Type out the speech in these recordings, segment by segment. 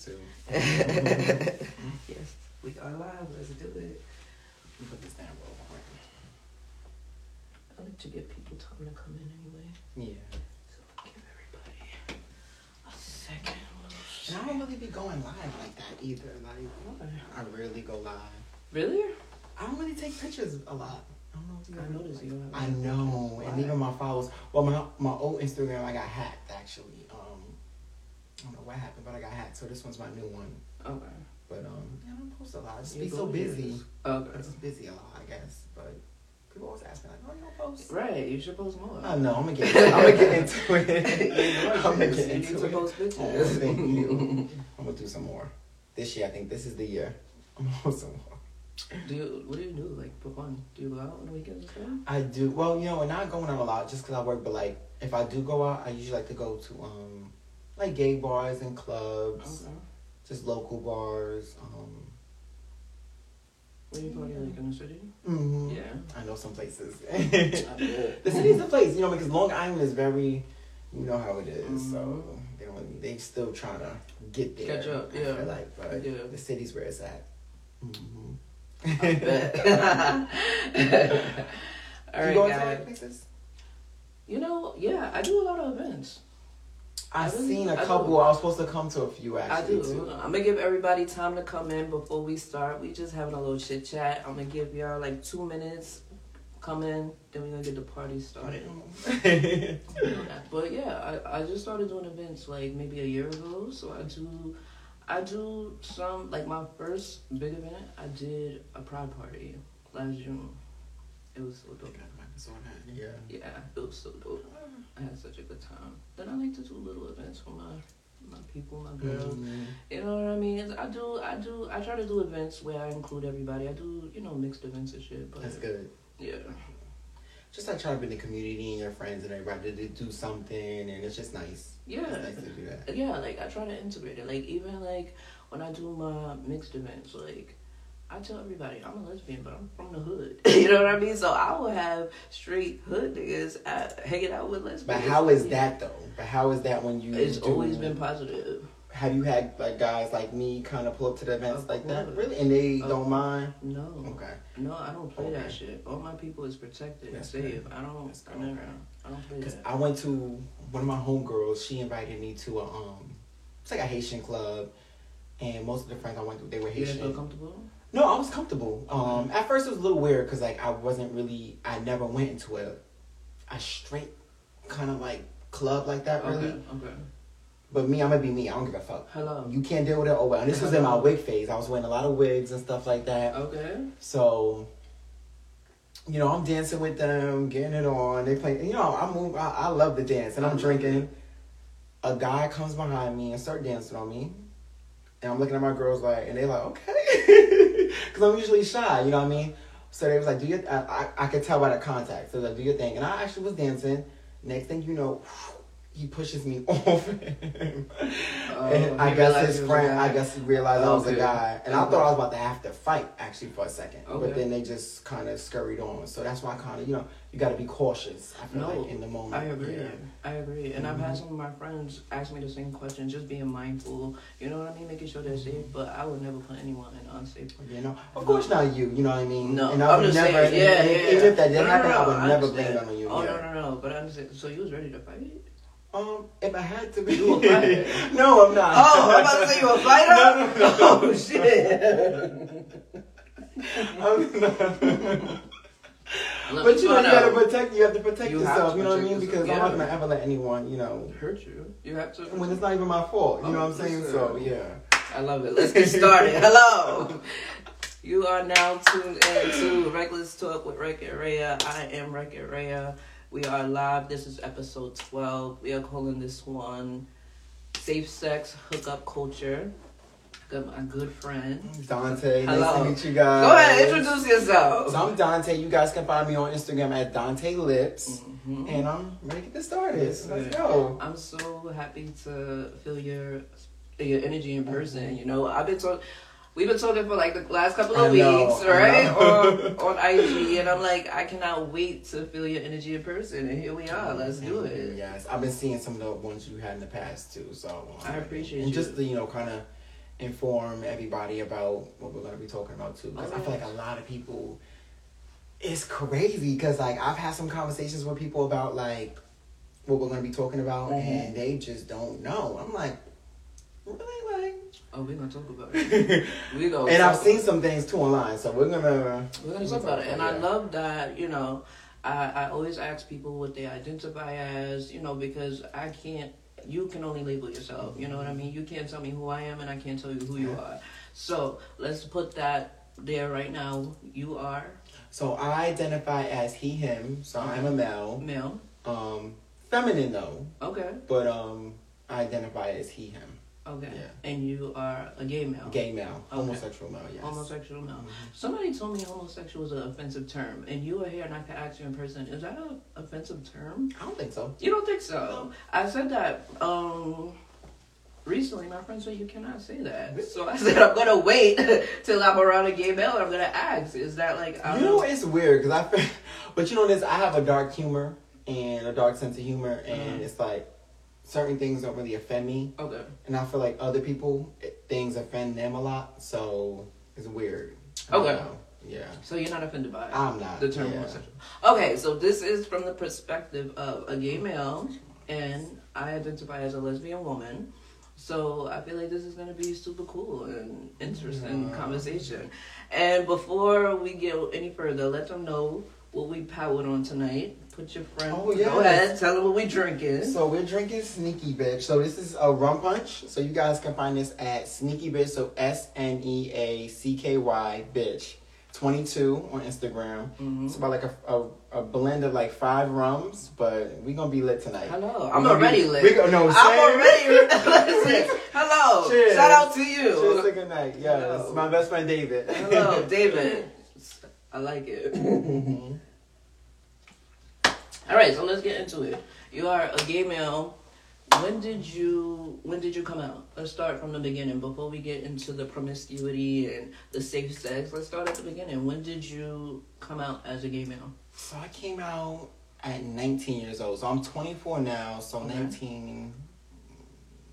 too. yes, we are live. Let's do it. Put this down real quick. I'll let you give people time to come in anyway. Yeah. So give everybody a second. And I don't really be going live like that either. Like Okay. I rarely go live. Really? I don't really take pictures a lot. I don't know if you I ever noticed you. I know, and even my followers. Well, my my old Instagram I got hacked actually. I don't know what happened, but I got hacked. So this one's my new one. Okay. But um, yeah, I don't post a lot. I just You be so busy. years. Okay. I'm just busy a lot, I guess. But people always ask me like, "Oh, you don't post?" Right. You should post more. I know. I'm gonna get. I'm gonna get into it. I'm gonna you get need into to it. post Oh, pictures. thank you. I'm gonna do some more this year. I think this is the year. I'm gonna post some more. Do you? What do you do? Like for fun? Do you go out on the weekends and? I do. Well, you know, we're not going out a lot just because I work. But like, if I do go out, I usually like to go to um, like gay bars and clubs, Okay. just local bars. Um, Where you party like in the city? mhm. Yeah. I know some places. The city's the place, you know, because Long Island is very, you know how it is, so Mhm. they don't they still trying to get there. Catch up, I yeah. feel like, but Yeah. the city's where it's at. Mm-hmm. I bet. All you right, other guys. places? You know, yeah, I do a lot of events. I've seen a I do. couple. I was supposed to come to a few actually. I do. too. I'm gonna give everybody time to come in before we start. We just having a little chit chat. I'm gonna give y'all like two minutes. Come in, then we're gonna get the party started. Mm-hmm. But yeah, I, I just started doing events like maybe a year ago. So I do, I do some like my first big event. I did a pride party last June. It was so dope. yeah. Yeah, it was so dope. I had such a good time. Then I like to do little events for my my people, my girls. Mhm. You know what I mean? It's- I do, I do, I try to do events where I include everybody. I do, you know, mixed events and shit. But That's good. yeah, Just like trying to bring the community and your friends and everybody to do something, and it's just nice. yeah. It's nice to do that. yeah, like I try to integrate it. Like even like when I do my mixed events, like I tell everybody I'm a lesbian, but I'm from the hood. you know what I mean? So I will have straight hood niggas at, hanging out with lesbians. But how is that though? But how is that when you? It's do- always been positive. Have you had like guys like me kind of pull up to the events Of like that? Really? And they don't mind? No, Okay. no, I don't play that shit. All my people is protected That's and good. safe. I don't. That's I never. I don't play that. I went to one of my homegirls. She invited me to a um, it's like a Haitian club, and most of the friends I went to they were You didn't feel comfortable? No, I was comfortable. Um, at first it was a little weird because like I wasn't really. I never went into a, a straight kind of like club like that really. Okay. Okay. But me, I'm gonna be me. I don't give a fuck. Hello. You can't deal with it. Oh well. And this was in my wig phase. I was wearing a lot of wigs and stuff like that. Okay. So, you know, I'm dancing with them, getting it on. They play. You know, I move. I, I love to dance, and I'm drinking. A guy comes behind me and start dancing on me, and I'm looking at my girls like, and they're like, okay, because I'm usually shy. You know what I mean? So they was like, do your. I, I, I could tell by the contact. So like, do your thing, and I actually was dancing. Next thing you know. He pushes me off him. Oh, and I guess his friend, I guess he realized I was a guy. And I thought I was about to have to fight actually for a second. Okay. But then they just kind of scurried on. So that's why I kind of, you know, you got to be cautious, I feel No, like, in the moment. I agree. Yeah. I agree. And I've Mhm. had some of my friends ask me the same question, just being mindful, you know what I mean? Making sure they're safe. But I would never put anyone in unsafe. You know, of course not you. You know what I mean? No, and I I'm would just never. saying, yeah, and yeah. Even if that did No, happen, no, I would I never blame that on you. Oh, yeah. no, no, no. But I'm saying, so you was ready to fight? Um, if I had to be, You a fighter? no, I'm not. Oh, I'm about to say you a fighter? No, no, no. Oh, shit. I'm not. Look, But you know, oh, you no. gotta protect. You have to protect You yourself. to You know what I mean? Because yourself, I'm not gonna ever let anyone, you know, hurt you. You have to. when it's not even my fault. You know what I'm saying? Oh, So yeah. I love it. Let's get started. Hello. You are now tuned in to Reckless Talk with Rec and Rhea. I am Rec and Rhea. We are live. This is episode 12. We are calling this one Safe Sex Hookup Culture. Got my good friend. Dante, nice Hello. to meet you guys. Go ahead, introduce yourself. So I'm Dante. You guys can find me on Instagram at Dante Lips, Mhm. and I'm ready to get this started. Yes, Let's go. I'm so happy to feel your your energy in person. You know, I've been talking. We've been talking for like the last couple of know, weeks, right? on, on IG, and I'm like, I cannot wait to feel your energy in person. And here we are. Let's do it. Yes, I've been seeing some of the ones you had in the past too. So um, I appreciate it. and you. just to you know kind of inform everybody about what we're gonna be talking about too. Because Oh, I feel like a lot of people, it's crazy. Because like I've had some conversations with people about like what we're gonna be talking about, Mhm. and they just don't know. I'm like, really, Oh, we're gonna talk about it. We go. and I've seen some things too online, so we're gonna. We're gonna talk about it, and I love that. You know, I I always ask people what they identify as. You know, because I can't. You can only label yourself. You know what I mean? You can't tell me who I am, and I can't tell you who you are. So let's put that there right now. You are So I identify as he, him. So I'm a male. male. Um, feminine though, Okay. but um, I identify as he, him. Okay. Yeah. And you are a gay male. Gay male, Okay. homosexual male. Yes. Homosexual male. Mhm. Somebody told me homosexual was an offensive term, and you are here, and I could ask you in person: Is that an offensive term? I don't think so. You don't think so? I said that um recently. My friend said you cannot say that. So I said I'm gonna wait till I'm around a gay male and I'm gonna ask. Is that like You know, it's weird because I, feel, but you know this. I have a dark humor and a dark sense of humor, and Mhm. it's like certain things don't really offend me, Okay. and I feel like other people it- things offend them a lot. So it's weird. Okay. know. Yeah. So you're not offended by it. I'm not. the term yeah. homosexual. Okay, so this is from the perspective of a gay male, and I identify as a lesbian woman. So I feel like this is gonna be super cool and interesting Yeah. conversation. And before we get any further, let them know what we powered on tonight. Put your friend. Oh, yeah. Go ahead. Tell them what we drinking. So we're drinking Sneaky Bitch. So this is a rum punch. So you guys can find this at Sneaky Bitch. So S N E A C K Y Bitch. 22 on Instagram. Mhm. It's about like a, a, a blend of like five rums, but we gonna be lit tonight. Hello. I'm gonna be- already lit. We go, no, I'm same. already listen. Hello. Cheers. Shout out to you. Cheers to good night. Yes, Hello. my best friend David. Hello, David. I like it. All right, so let's get into it. You are a gay male. When did you when did you come out? Let's start from the beginning before we get into the promiscuity and the safe sex. Let's start at the beginning. When did you come out as a gay male? So I came out at 19 years old. So I'm 24 now. So Okay. 19,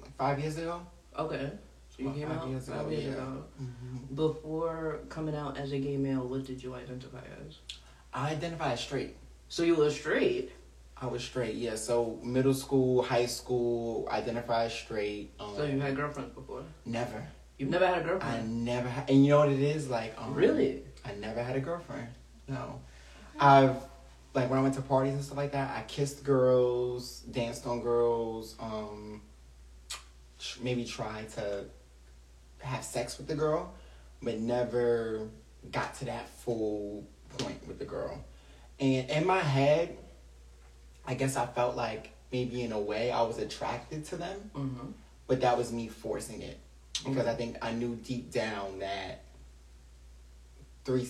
like five years ago. Okay. So you About came five out years five ago, years yeah. ago. Mhm. Before coming out as a gay male, what did you identify as? I identify as straight. So you were straight. I was straight, yeah. So middle school, high school, identify as straight. Um, So you had girlfriends before. never. You've never had a girlfriend. I never had, and you know what it is like. Um, really? I never had a girlfriend. No, I've like when I went to parties and stuff like that. I kissed girls, danced on girls. Um, tr- maybe tried to have sex with the girl, but never got to that full point with the girl. And in my head, I guess I felt like maybe in a way I was attracted to them, Mm-hmm. but that was me forcing it because I think I knew deep down that three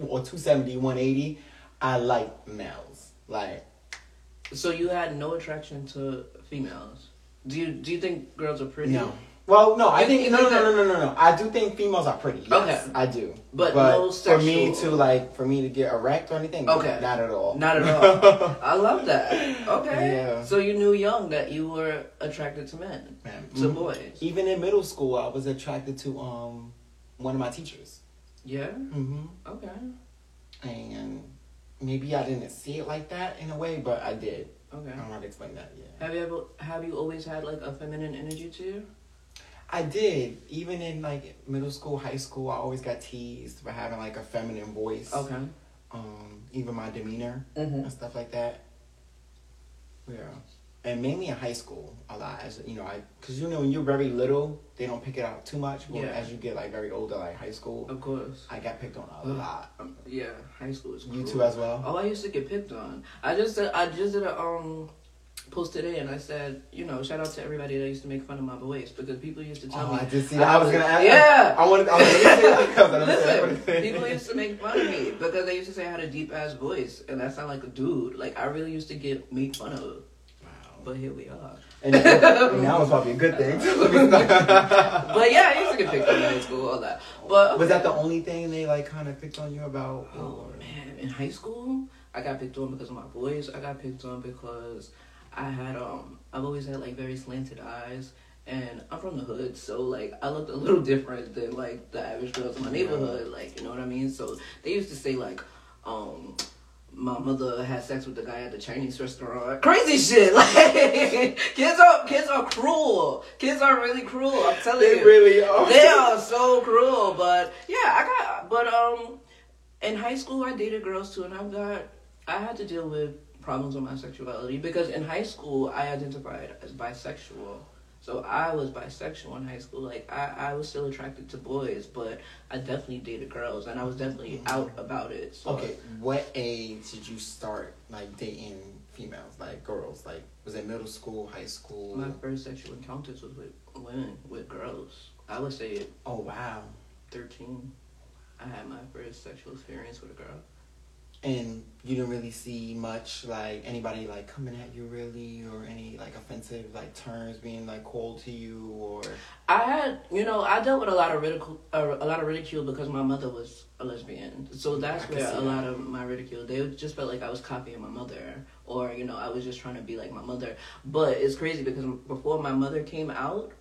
or 270, 180, I like males. Like, So you had no attraction to females. Do you do you think girls are pretty? no. Well, no, I think, no, no, no, no, no, no. I do think females are pretty. Yes, Okay. I do. But no for me to, like, for me to get erect or anything, Okay. not at all. Not at all. I love that. Okay. Yeah. So you knew young that you were attracted to men, Man. to Mhm. boys. Even in middle school, I was attracted to um one of my teachers. Yeah. Mm-hmm. Okay. And maybe I didn't see it like that in a way, but I did. Okay. I don't know how to explain that. Yeah. Have you ever have you always had like a feminine energy to you? I did. Even in like middle school, high school, I always got teased for having like a feminine voice. Okay. Um, even my demeanor Mm-hmm. and stuff like that. Yeah. And mainly in high school, a lot. As you know, I because you know when you're very little, they don't pick it out too much. But Yeah. as you get like very older, like high school, Of course. I got picked on a Mm. lot. Um, yeah. High school is. You too as well. Oh, I used to get picked on. I just did, I just did a um post it and I said, you know, shout out to everybody that used to make fun of my voice because people used to tell Oh, me. I just see. that. I was gonna ask. Yeah. I wanted. I was gonna say that because I Listen, people used to make fun of me because they used to say I had a deep ass voice, and that sound like a dude. Like I really used to get made fun of, Wow. but here we are. And, and now it's probably a good thing. But yeah, I used to get picked on in high school, all that. But Was that the only thing they like kind of picked on you about? Oh man, in high school, I got picked on because of my voice. I got picked on because I had um, I've always had like very slanted eyes, and I'm from the hood, so like I looked a little different than like the average girls in my neighborhood. Like you know what I mean. So they used to say like, um, my mother had sex with the guy at the Chinese restaurant. Crazy shit. Like kids are kids are cruel. Kids are really cruel. I'm telling They you. They really are. They are so cruel. But yeah, I got. But um, in high school I dated girls too, and I've got. I had to deal with problems with my sexuality because in high school I identified as bisexual. So I was bisexual in high school. Like I, I was still attracted to boys, but I definitely dated girls, and I was definitely mm-hmm. out about it. So Okay, what age did you start like dating females, like girls? Like, was it middle school, high school? my first sexual encounters was with women, with girls. I would say Oh wow! thirteen, I had my first sexual experience with a girl. And you didn't really see much like anybody like coming at you really, or any like offensive like terms being like called to you, or I had, you know, I dealt with a lot of ridicule, uh, a lot of ridicule because my mother was a lesbian. So that's where a that. lot of my ridicule. They just felt like I was copying my mother, or you know, I was just trying to be like my mother. But it's crazy because before my mother came out,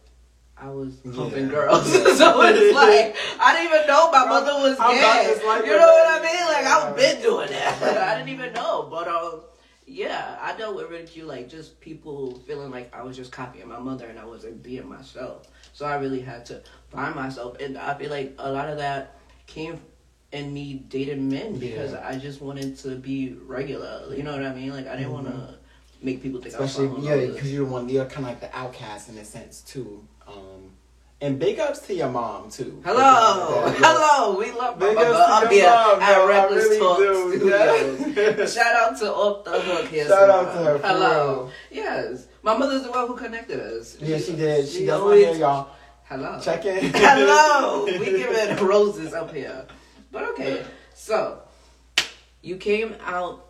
I was humping Yeah. girls. So it's like I didn't even know my mother was I'm gay. like you know what I mean? Like I've been doing that. I didn't even know. But um. Yeah, I dealt with ridicule, like just people feeling like I was just copying my mother and I wasn't being myself. So I really had to find myself, and I feel like a lot of that came in me dating men because Yeah. I just wanted to be regular. You know what I mean? Like I didn't want to make people think especially I was yeah, because you're one you're kind of like the outcast in a sense too. Um, and big ups to your mom too. Hello, hello. We love Big ups to up your here mom, at. Reckless really Talk do, Studios. Shout out to Off the Hook here. Shout out to her, for Hello. real. Yes, my mother's the one who connected us. Yeah, she did. She, She does always- hair, y'all. Hello. Check in. Hello. we giving roses up here. But okay, so you came out.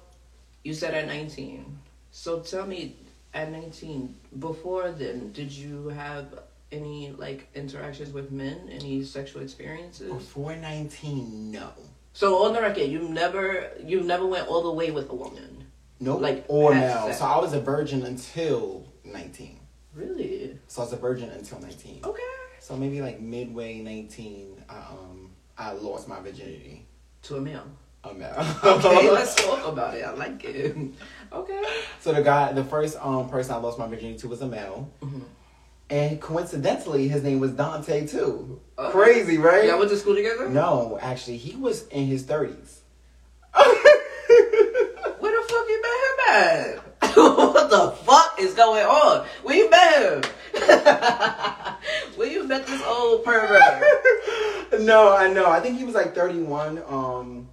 You said at nineteen. So tell me, at nineteen, before then, did you have any like interactions with men? Any sexual experiences? Before 19, no. So on the record, you never you never went all the way with a woman. Nope. Like, or now. sex. So I was a virgin until 19. Really? So I was a virgin until 19. Okay. So maybe like midway 19, I, um, I lost my virginity. To a male. A male. Okay, let's talk about it. I like it. Okay. So the guy, the first um person I lost my virginity to was a male, Mhm. And coincidentally, his name was Dante too. Oh. Crazy, right? Y'all went to school together? No, actually, he was in his thirties. Where the fuck you met him at? what the fuck is going on? Where you met him? Where you met this old pervert? no, I know. I think he was like thirty-one. Um,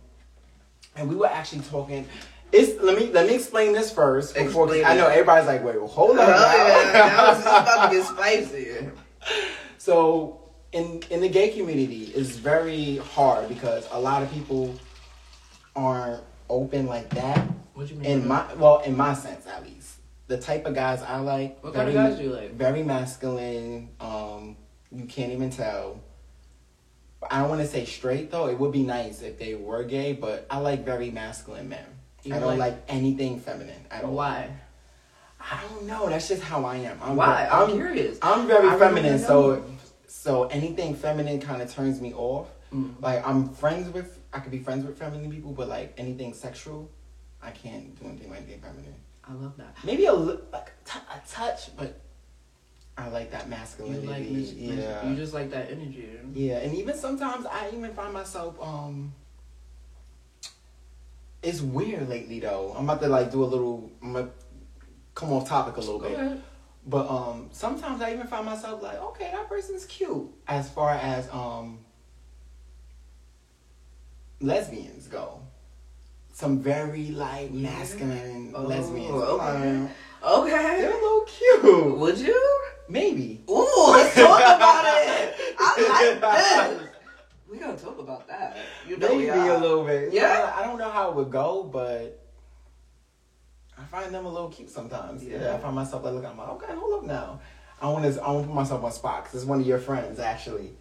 and we were actually talking. It's let me let me explain this first. Before, Explain I know everybody's like, wait, well, hold Oh, on. now. yeah, was just about to get spicy. So in in the gay community, it's very hard because a lot of people aren't open like that. What you mean? In my well, in my sense at least, the type of guys I like, What kind of very- guys do you like? Very masculine. Um, you can't even tell. I don't want to say straight though. It would be nice if they were gay, but I like very masculine men. You I don't like- like, anything feminine at all. Why? I don't know. That's just how I am. I'm Why? ve- I'm, curious. I'm very I feminine, wanna so so anything feminine kind of turns me off. Mm. Like I'm friends with, I could be friends with feminine people, but like anything sexual, I can't do anything with anything feminine. I love that. Maybe a li- like t- a touch, but I like that You masculinity. like mis- mis- yeah, you just like that energy. yeah, and even sometimes I even find myself um. It's weird lately though. I'm about to like do a little. I'm gonna come off topic a little Go bit. ahead. But um, sometimes I even find myself like, okay, that person's cute. As far as um, lesbians go, some very like Yeah. masculine Oh, lesbians. okay. Okay. they're a little cute. Would you? Maybe. Ooh, let's talk about it. I like this. We gonna talk about that. You know Maybe a little bit. Yeah? I don't know how it would go, but I find them a little cute sometimes. Yeah. Yeah. I find myself like looking. I'm like, okay, hold up now. I want to. I want to put myself on spot because it's one of your friends actually.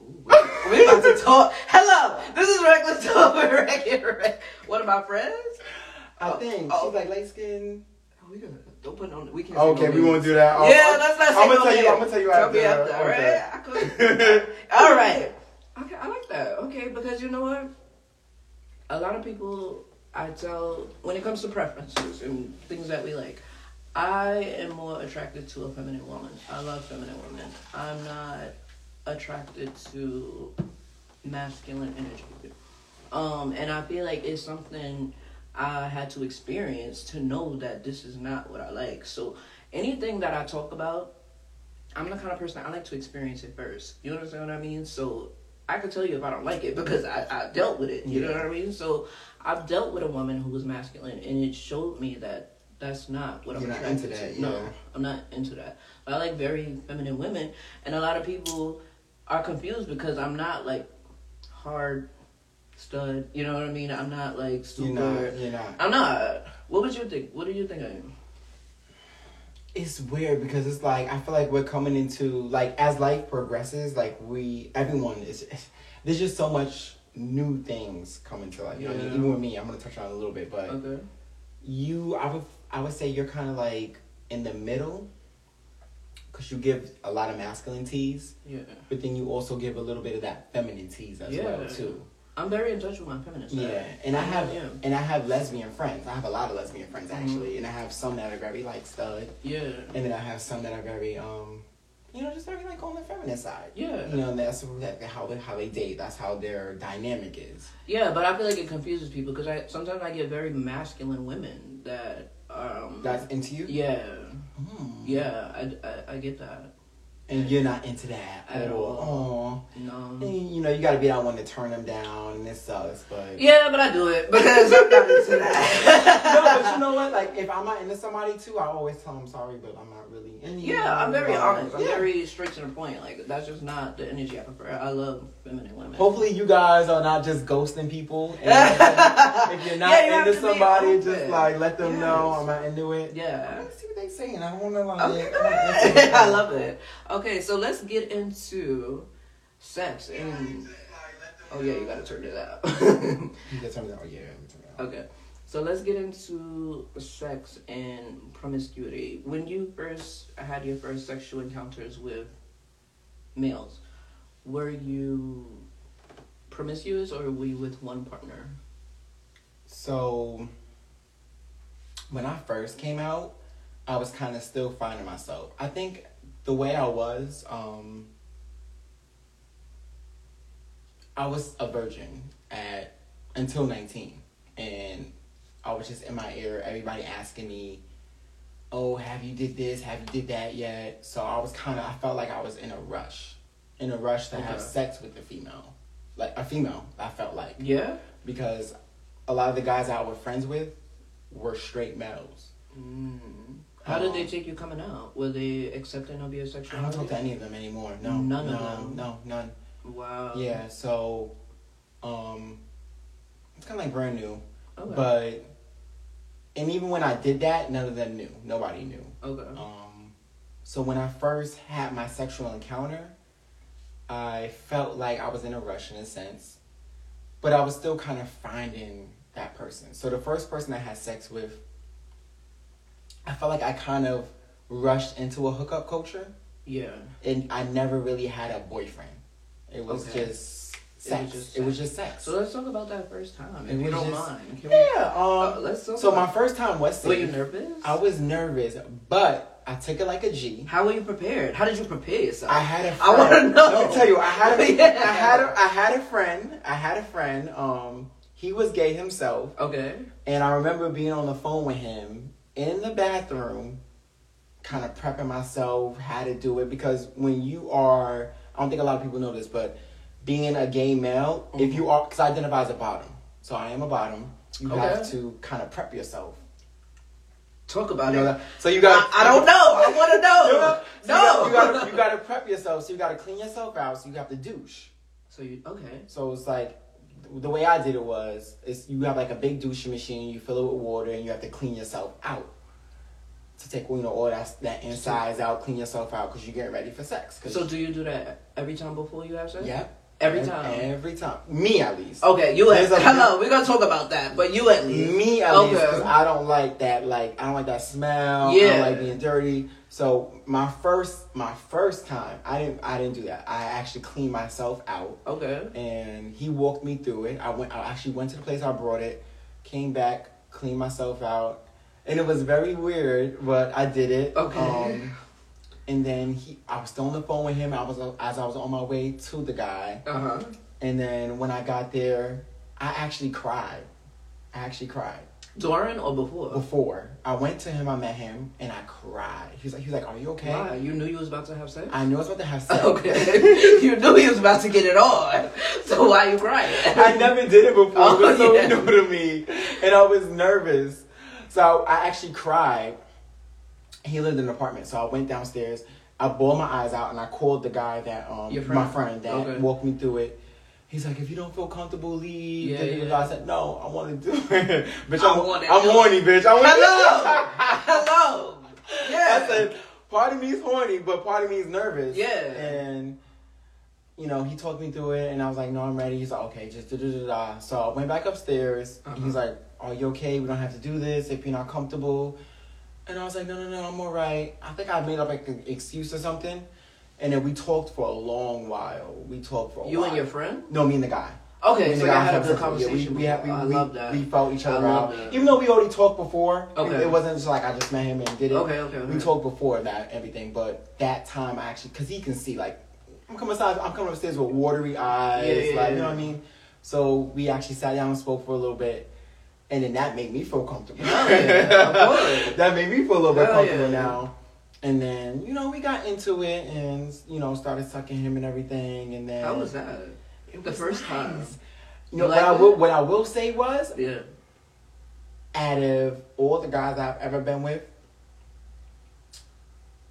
Ooh, we- about to talk. Hello, this is Reckless Talk with Rick and Rick. One of my friends. I Oh, think oh. she's oh. like light skin. Oh, we gonna don't put it on. We can't. Okay, we won't do that. Oh, Yeah, let's not say I'm no gonna tell you. I'm gonna tell you Tell after. me after, all Okay. right? I could- All right. Okay, I like that. Okay, because you know what? A lot of people, I tell, when it comes to preferences and things that we like, I am more attracted to a feminine woman. I love feminine women. I'm not attracted to masculine energy. Um, and I feel like it's something I had to experience to know that this is not what I like. So anything that I talk about, I'm the kind of person I like to experience it first. You understand what I mean? So I could tell you if I don't like it because I, I dealt with it. You know what I mean? So I've dealt with a woman who was masculine, and it showed me that that's not what I'm You're not attracted into that, to. No, yeah. I'm not into that. But I like very feminine women, and a lot of people are confused because I'm not like hard stud. You know what I mean? I'm not like super. You're not. You're not. I'm not. What would you think? What do you think I am? It's weird because it's like I feel like we're coming into like as life progresses, like we everyone is. There's just so much new things coming to life. you know I mean? Even with me. I'm gonna touch on it a little bit, but Okay. you I would I would say you're kind of like in the middle because you give a lot of masculine teas, Yeah. but then you also give a little bit of that feminine teas as well too. I'm very in touch with my feminine side. Yeah, and I have Yeah. and I have lesbian friends. I have a lot of lesbian friends Mhm. actually, and I have some that are very like stud, Yeah. and then I have some that are very um, you know, just very like on the feminine side. Yeah. You know, and that's that- how they, how they date. That's how their dynamic is. Yeah, but I feel like it confuses people because I sometimes I get very masculine women that um That's into you. yeah Hmm. yeah I, I, I get that And you're not into that At or all. oh, no and, you know, you got to be that one to turn them down, and it sucks. But yeah but I do it because I'm not into that no, but you know what? Like, if I'm not into somebody too, I always tell them sorry, but I'm not really into yeah I'm very honest I'm yeah. very straight to the point like that's just not the energy I prefer I love women Hopefully, you guys are not just ghosting people. And uh, if you're not Yeah, you into somebody, just like let them know I'm not into it. I yeah want to see what they're saying. I want to like. Okay, I. I love it. Okay, so let's get into sex and oh yeah, you gotta turn it out. Oh, you gotta turn me that. Oh yeah, turn it on. okay, so let's get into sex and promiscuity. When you first had your first sexual encounters with males, were you promiscuous or were you with one partner? So, when I first came out, I was kind of still finding myself. I think the way I was, um, I was a virgin at until 19. And I was just in my ear, everybody asking me, oh, have you did this? Have you did that yet? So I was kind of, I felt like I was in a rush. In a rush to have sex with the female. Like a female, I felt like Yeah. because a lot of the guys I was friends with were straight males. Mm. How did they Um, take you coming out? Were they accepting of your I don't sexuality? talk to any of them anymore. No, None of them? no, none. Wow. Yeah, so um, it's kind of like brand new, Okay. but and even when I did that, none of them knew. Nobody knew. okay. Um, so when I first had my sexual encounter, I felt like I was in a rush in a sense, but I was still kind of finding that person. So the first person I had sex with, I felt like I kind of rushed into a hookup culture, Yeah. and I never really had a boyfriend. It was Okay. just It was sex. just It was just sex. So let's talk about that first time, It if you don't just- mind. Can we, yeah. uh, Um. let's talk So my first time was Were you nervous? I was nervous, but I took it like a G. How were you prepared? How did you prepare yourself? I had a I friend. wanna know. Let me tell you, I had a, Yeah. I had a, I had a friend. I had a friend. Um, he was gay himself, okay. and I remember being on the phone with him in the bathroom, kind of prepping myself how to do it because when you are, I don't think a lot of people know this, but being a gay male, if you are, because I identify as a bottom, so I am a bottom. You Okay. have to kind of prep yourself. Talk about You know it. that? So you got. I, I don't know. I want to know. You? So no. You gotta, you gotta, prep yourself. So you gotta clean yourself out. So you have to douche. so you okay? So it's like the way I did it was is you have like a big douche machine. You fill it with water and you have to clean yourself out to take you know all that that insides out. Clean yourself out because you're getting ready for sex. So do you do that every time before you have sex? Yep. Every time. Every time. Me at least. Okay, you at a- hello. We're gonna talk about that, but you at least. Me at Okay. least, because I don't like that. Like I don't like that smell. I Yeah. don't like being dirty. So my first, my first time, I didn't, I didn't do that. I actually cleaned myself out, Okay. and he walked me through it. I went, I actually went to the place I brought it, came back, cleaned myself out, and it was very weird, but I did it. Okay. Um, and then he, I was still on the phone with him. I was as I was on my way to the guy. Uh huh. And then when I got there, I actually cried. I actually cried. During or before? Before I went to him, I met him, and I cried. He was like, he was like, "Are you okay?" Why? You knew you was about to have sex. I knew I was about to have sex. Okay. you knew he was about to get it on. So why you crying? I never did it before. Oh, it was so yeah. new to me, and I was nervous. So I actually cried. He lived in an apartment, so I went downstairs. I bawled my eyes out, and I called the guy that um Your my friend? friend that Okay. walked me through it. He's like, if you don't feel comfortable, leave. Yeah, yeah. I said, no, I want to do it. bitch, I'm, I'm horny, bitch. I wanna Hello. Hello. Yeah. I said, part of me is horny, but part of me is nervous. Yeah. And, you know, he talked me through it, and I was like, no, I'm ready. He's like, okay, just da da da da. So I went back upstairs. Uh-huh. He's like, are you okay? We don't have to do this if you're not comfortable. And I was like, no, no, no, I'm all right. I think I made up like an excuse or something. And then we talked for a long while. We talked for a You while. You and your friend? No, me and the guy. Okay, so y'all had a good conversation. Yeah, we, we, had, we, I we, love that. we felt each other out. that. Even though we already talked before. It- Okay. It, wasn't just like I just met him and did it. Okay, okay, okay. We talked before that, everything. But that time, I actually, because he can see, like, I'm coming upstairs, I'm coming upstairs with watery eyes. Yeah, yeah, like, you know what I mean? So we actually sat down and spoke for a little bit. And then that made me feel comfortable. Hell yeah, that made me feel a little bit Hell comfortable yeah. now. And then, you know, we got into it and, you know, started sucking him and everything. And then. How was that? It was The was first time. nice. You You know, like what I will what I will say was Yeah. out of all the guys I've ever been with,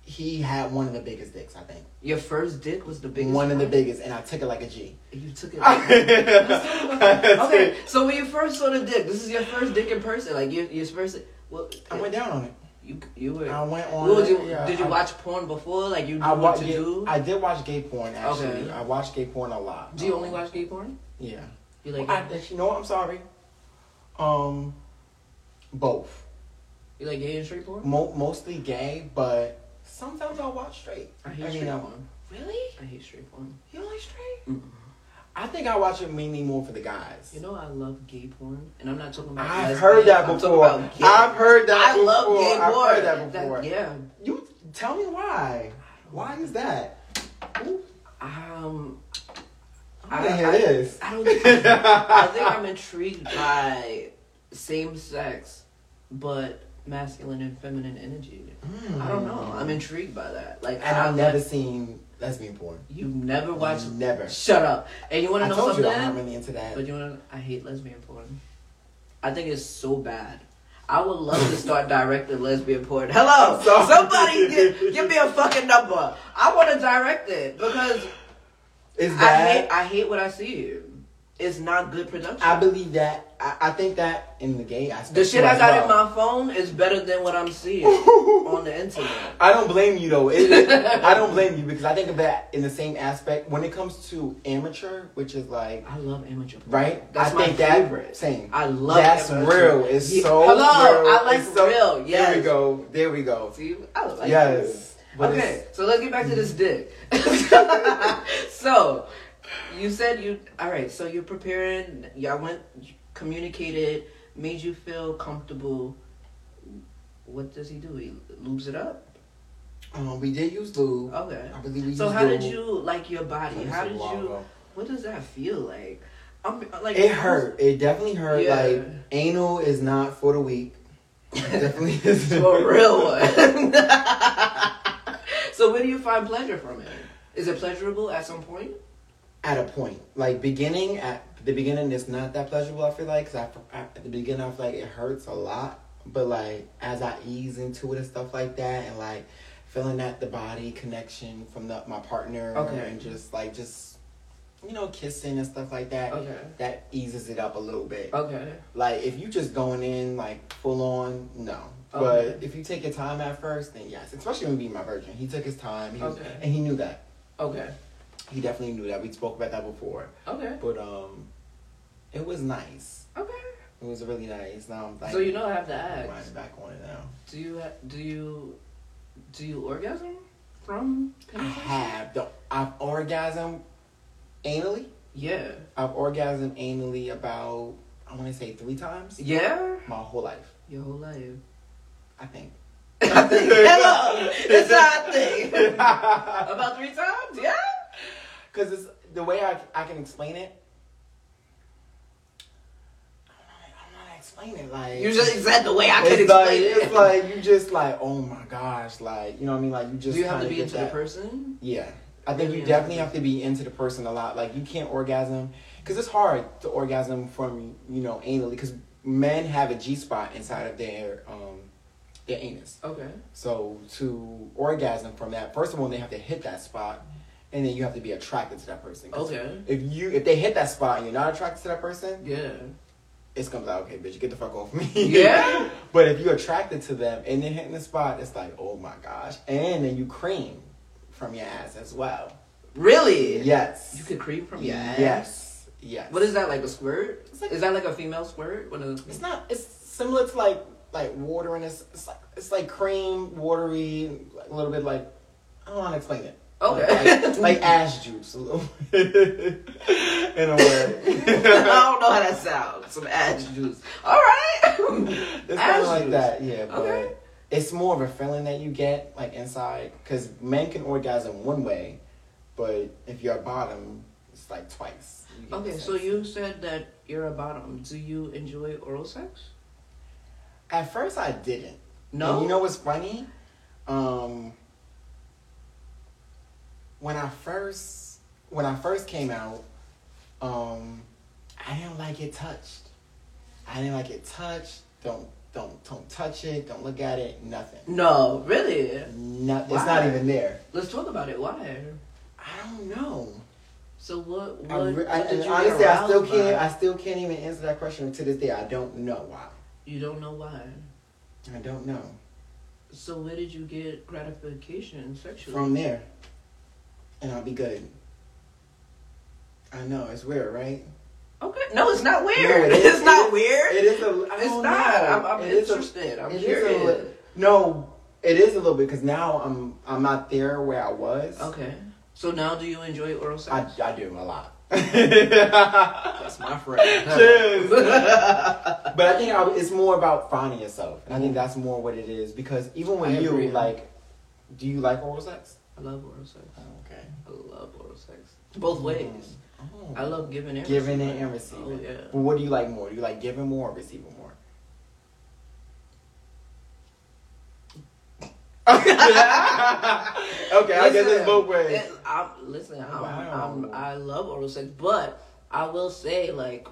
he had one of the biggest dicks, I think. Your first dick was the biggest. one of the biggest, and I took it like a G. You took it. I okay, so when you first saw the dick, this is your first dick in person. Like your your first. Well, I went down on it. You you were. I went on. Would you, yeah, did you I- watch porn before? Like you knew I what watched. to Yeah, do. I did watch gay porn actually. Okay. I watched gay porn a lot. do you Um, only watch gay porn? Yeah. You like I, you know what? I'm sorry. Um, both. you like gay and straight porn? Mo- mostly gay, but sometimes I'll watch straight. I hate I mean, straight porn. Really? I hate straight porn. You don't like straight? Mm-mm. I think I watch it mainly more for the guys. You know I love gay porn, and I'm not talking about. I've heard that I'm before. about gay. I've heard that I before. love gay I've porn. heard that before. yeah. You tell me why. Why is that? Ooh, Um. I want to hear I- this. I don't. I think I'm intrigued by same sex, but masculine and feminine energy. Hmm. I don't know. I'm intrigued by that. Like, And I've never seen lesbian porn. You've never watched. Never. Shut up. And you want to know told something? you I'm not really into that. But you want to? I hate lesbian porn. I think it's so bad. I would love to start directing lesbian porn. Hello, somebody give, give me a fucking number. I want to direct it because Is I hate I hate what I see. It's not good production. I believe that. I, I think that in the gay aspect. the shit I got in my phone is better than what I'm seeing on the internet. I don't blame you though. It- I don't blame you because I think of that in the same aspect when it comes to amateur, which is like I love amateur porn. right. That's I my think that favorite. same. I love That's amateur. real. It's Yeah. so Hello, real. I like It's so- real. There we go. There we go. See, I like yes. But okay, so let's get back to this dick. so, you said you all right. So you're preparing. Y'all went, communicated, made you feel comfortable. What does he do? He lubes it up. Um, we did use lube. Okay. I believe we So used how did you like your body? How did you? ago. What does that feel like? I'm like It hurt. It definitely hurt. Yeah. Like anal is not for the weak. Definitely is for a real one. so where do you find pleasure from it? Is it pleasurable at some point? At a point, like beginning at the beginning, it's not that pleasurable. I feel like because at the beginning, I feel like it hurts a lot. But like as I ease into it and stuff like that, and like feeling that the body connection from the my partner, Okay. and just like just you know kissing and stuff like that, Okay. that eases it up a little bit. Okay. Like if you just going in like full on, no. Okay. But if you take your time at first, then yes. Especially when being my virgin, he took his time, he was, Okay. and he knew that. Okay. He definitely knew that. We spoke about that before, Okay. but um, it was nice. Okay. It was really nice. Now I'm like, So you know I have to I'm back on it now. Do you ha- do you do you orgasm from I have the I've orgasmed anally. Yeah. I've orgasmed anally about I want to say three times Yeah. my whole life. Your whole life. I think. I think. Hello. It's not a thing. About three times. Yeah. Because it's the way I, I can explain it. I don't know how to explain it. Like You just said the way I could it's explain like, it. It's like you just like oh my gosh, like you know what I mean. Like you just do you have to kinda be get into that- the person? Yeah, I think Really you into definitely the have to be into the person a lot. Like you can't orgasm because it's hard to orgasm from you know anally because men have a G spot inside of their um their anus. Okay. So to orgasm from that, first of all, they have to hit that spot, and then you have to be attracted to that person. Okay. If you if they hit that spot and you're not attracted to that person, Yeah. it's gonna be like, okay, bitch, get the fuck off me. Yeah? but if you're attracted to them and they're hitting the spot, it's like, oh my gosh, and then you cream from your ass as well. Really? Yes. You could cream from your ass. Yes. Yes. What is that like a squirt? Like- is that like a female squirt? What is It's not. It's similar to like like water and it's it's like it's like cream, watery, a little bit like I don't know how to explain it. Okay. Like, like ass juice a little. In a way. I don't know how that sounds. Some ass juice. All right. It's kind of like juice. that, yeah. But Okay. it's more of a feeling that you get like inside because men can orgasm one way, but if you're a bottom, it's like twice. Okay, so you said that you're a bottom. Do you enjoy oral sex? At first, I didn't. No. And you know what's funny? Um, when I first when I first came out, um, I didn't like it touched. I didn't like it touched. Don't don't don't touch it. Don't look at it. Nothing. No, really. No, it's Why? not even there. Let's talk about it. Why? I don't know. So what? What, I, re- what did you honestly, I still can't. by? I still can't even answer that question to this day. I don't know why. You don't know why. I don't know. So where did you get gratification sexually? From there, and I'll be good. I know it's weird, right? Okay. No, it's not No, weird. it is- it's not is- we're It is a. I It's not. know. I'm, I'm It a- interested. I'm a curious. li- no, it is a little bit because now I'm I'm not there where I was. Okay. So now, do you enjoy oral sex? I do a lot. That's my friend. Cheers. but I think I, it's more about finding yourself, and I think that's more what it is. Because even when I you agree. like, do you like oral sex? I love oral sex. Okay. I love oral sex. Both oh. ways. Oh. I love giving and giving receiving. it and receiving. Oh yeah. But what do you like more? Do you like giving more or receiving more? okay, I guess it's both ways. I'm, listen, I'm, Wow. I'm, I love oral sex, but I will say, like,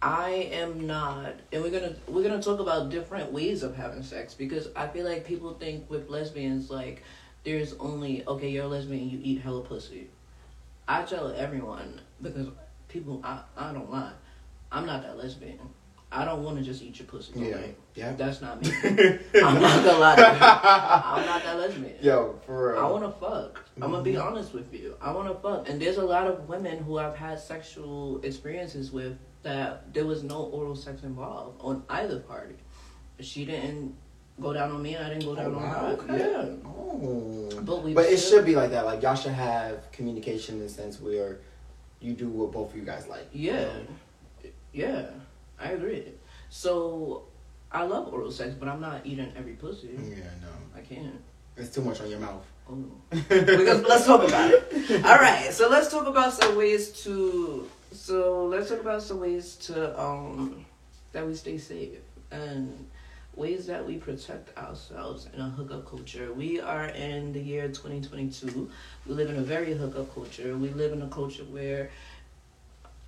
I am not, and we're gonna we're gonna talk about different ways of having sex because I feel like people think with lesbians like there's only okay you're a lesbian you eat hella pussy. I tell everyone because people I I don't lie, I'm not that lesbian. I don't want to just eat your pussy. Yeah. night. Yeah. That's not me. I'm not gonna lie to you. I'm not that lesbian. Yo, for real. I want to fuck. I'm gonna be mm-hmm. honest with you. I want to fuck, and there's a lot of women who I've had sexual experiences with that there was no oral sex involved on either party. She didn't go down on me, and I didn't go down Oh, on wow, her. okay. Yeah, Oh. but we. But it should be like that. Like y'all should have communication in the sense where you do what both of you guys like. Yeah, yeah, I agree. So, I love oral sex, but I'm not eating every pussy. Yeah, no. I can't. It's too much on your mouth. Oh. because let's talk about it. All right, so let's talk about some ways to. So let's talk about some ways to um that we stay safe and ways that we protect ourselves in a hookup culture. We are in the year 2022. We live in a very hookup culture. We live in a culture where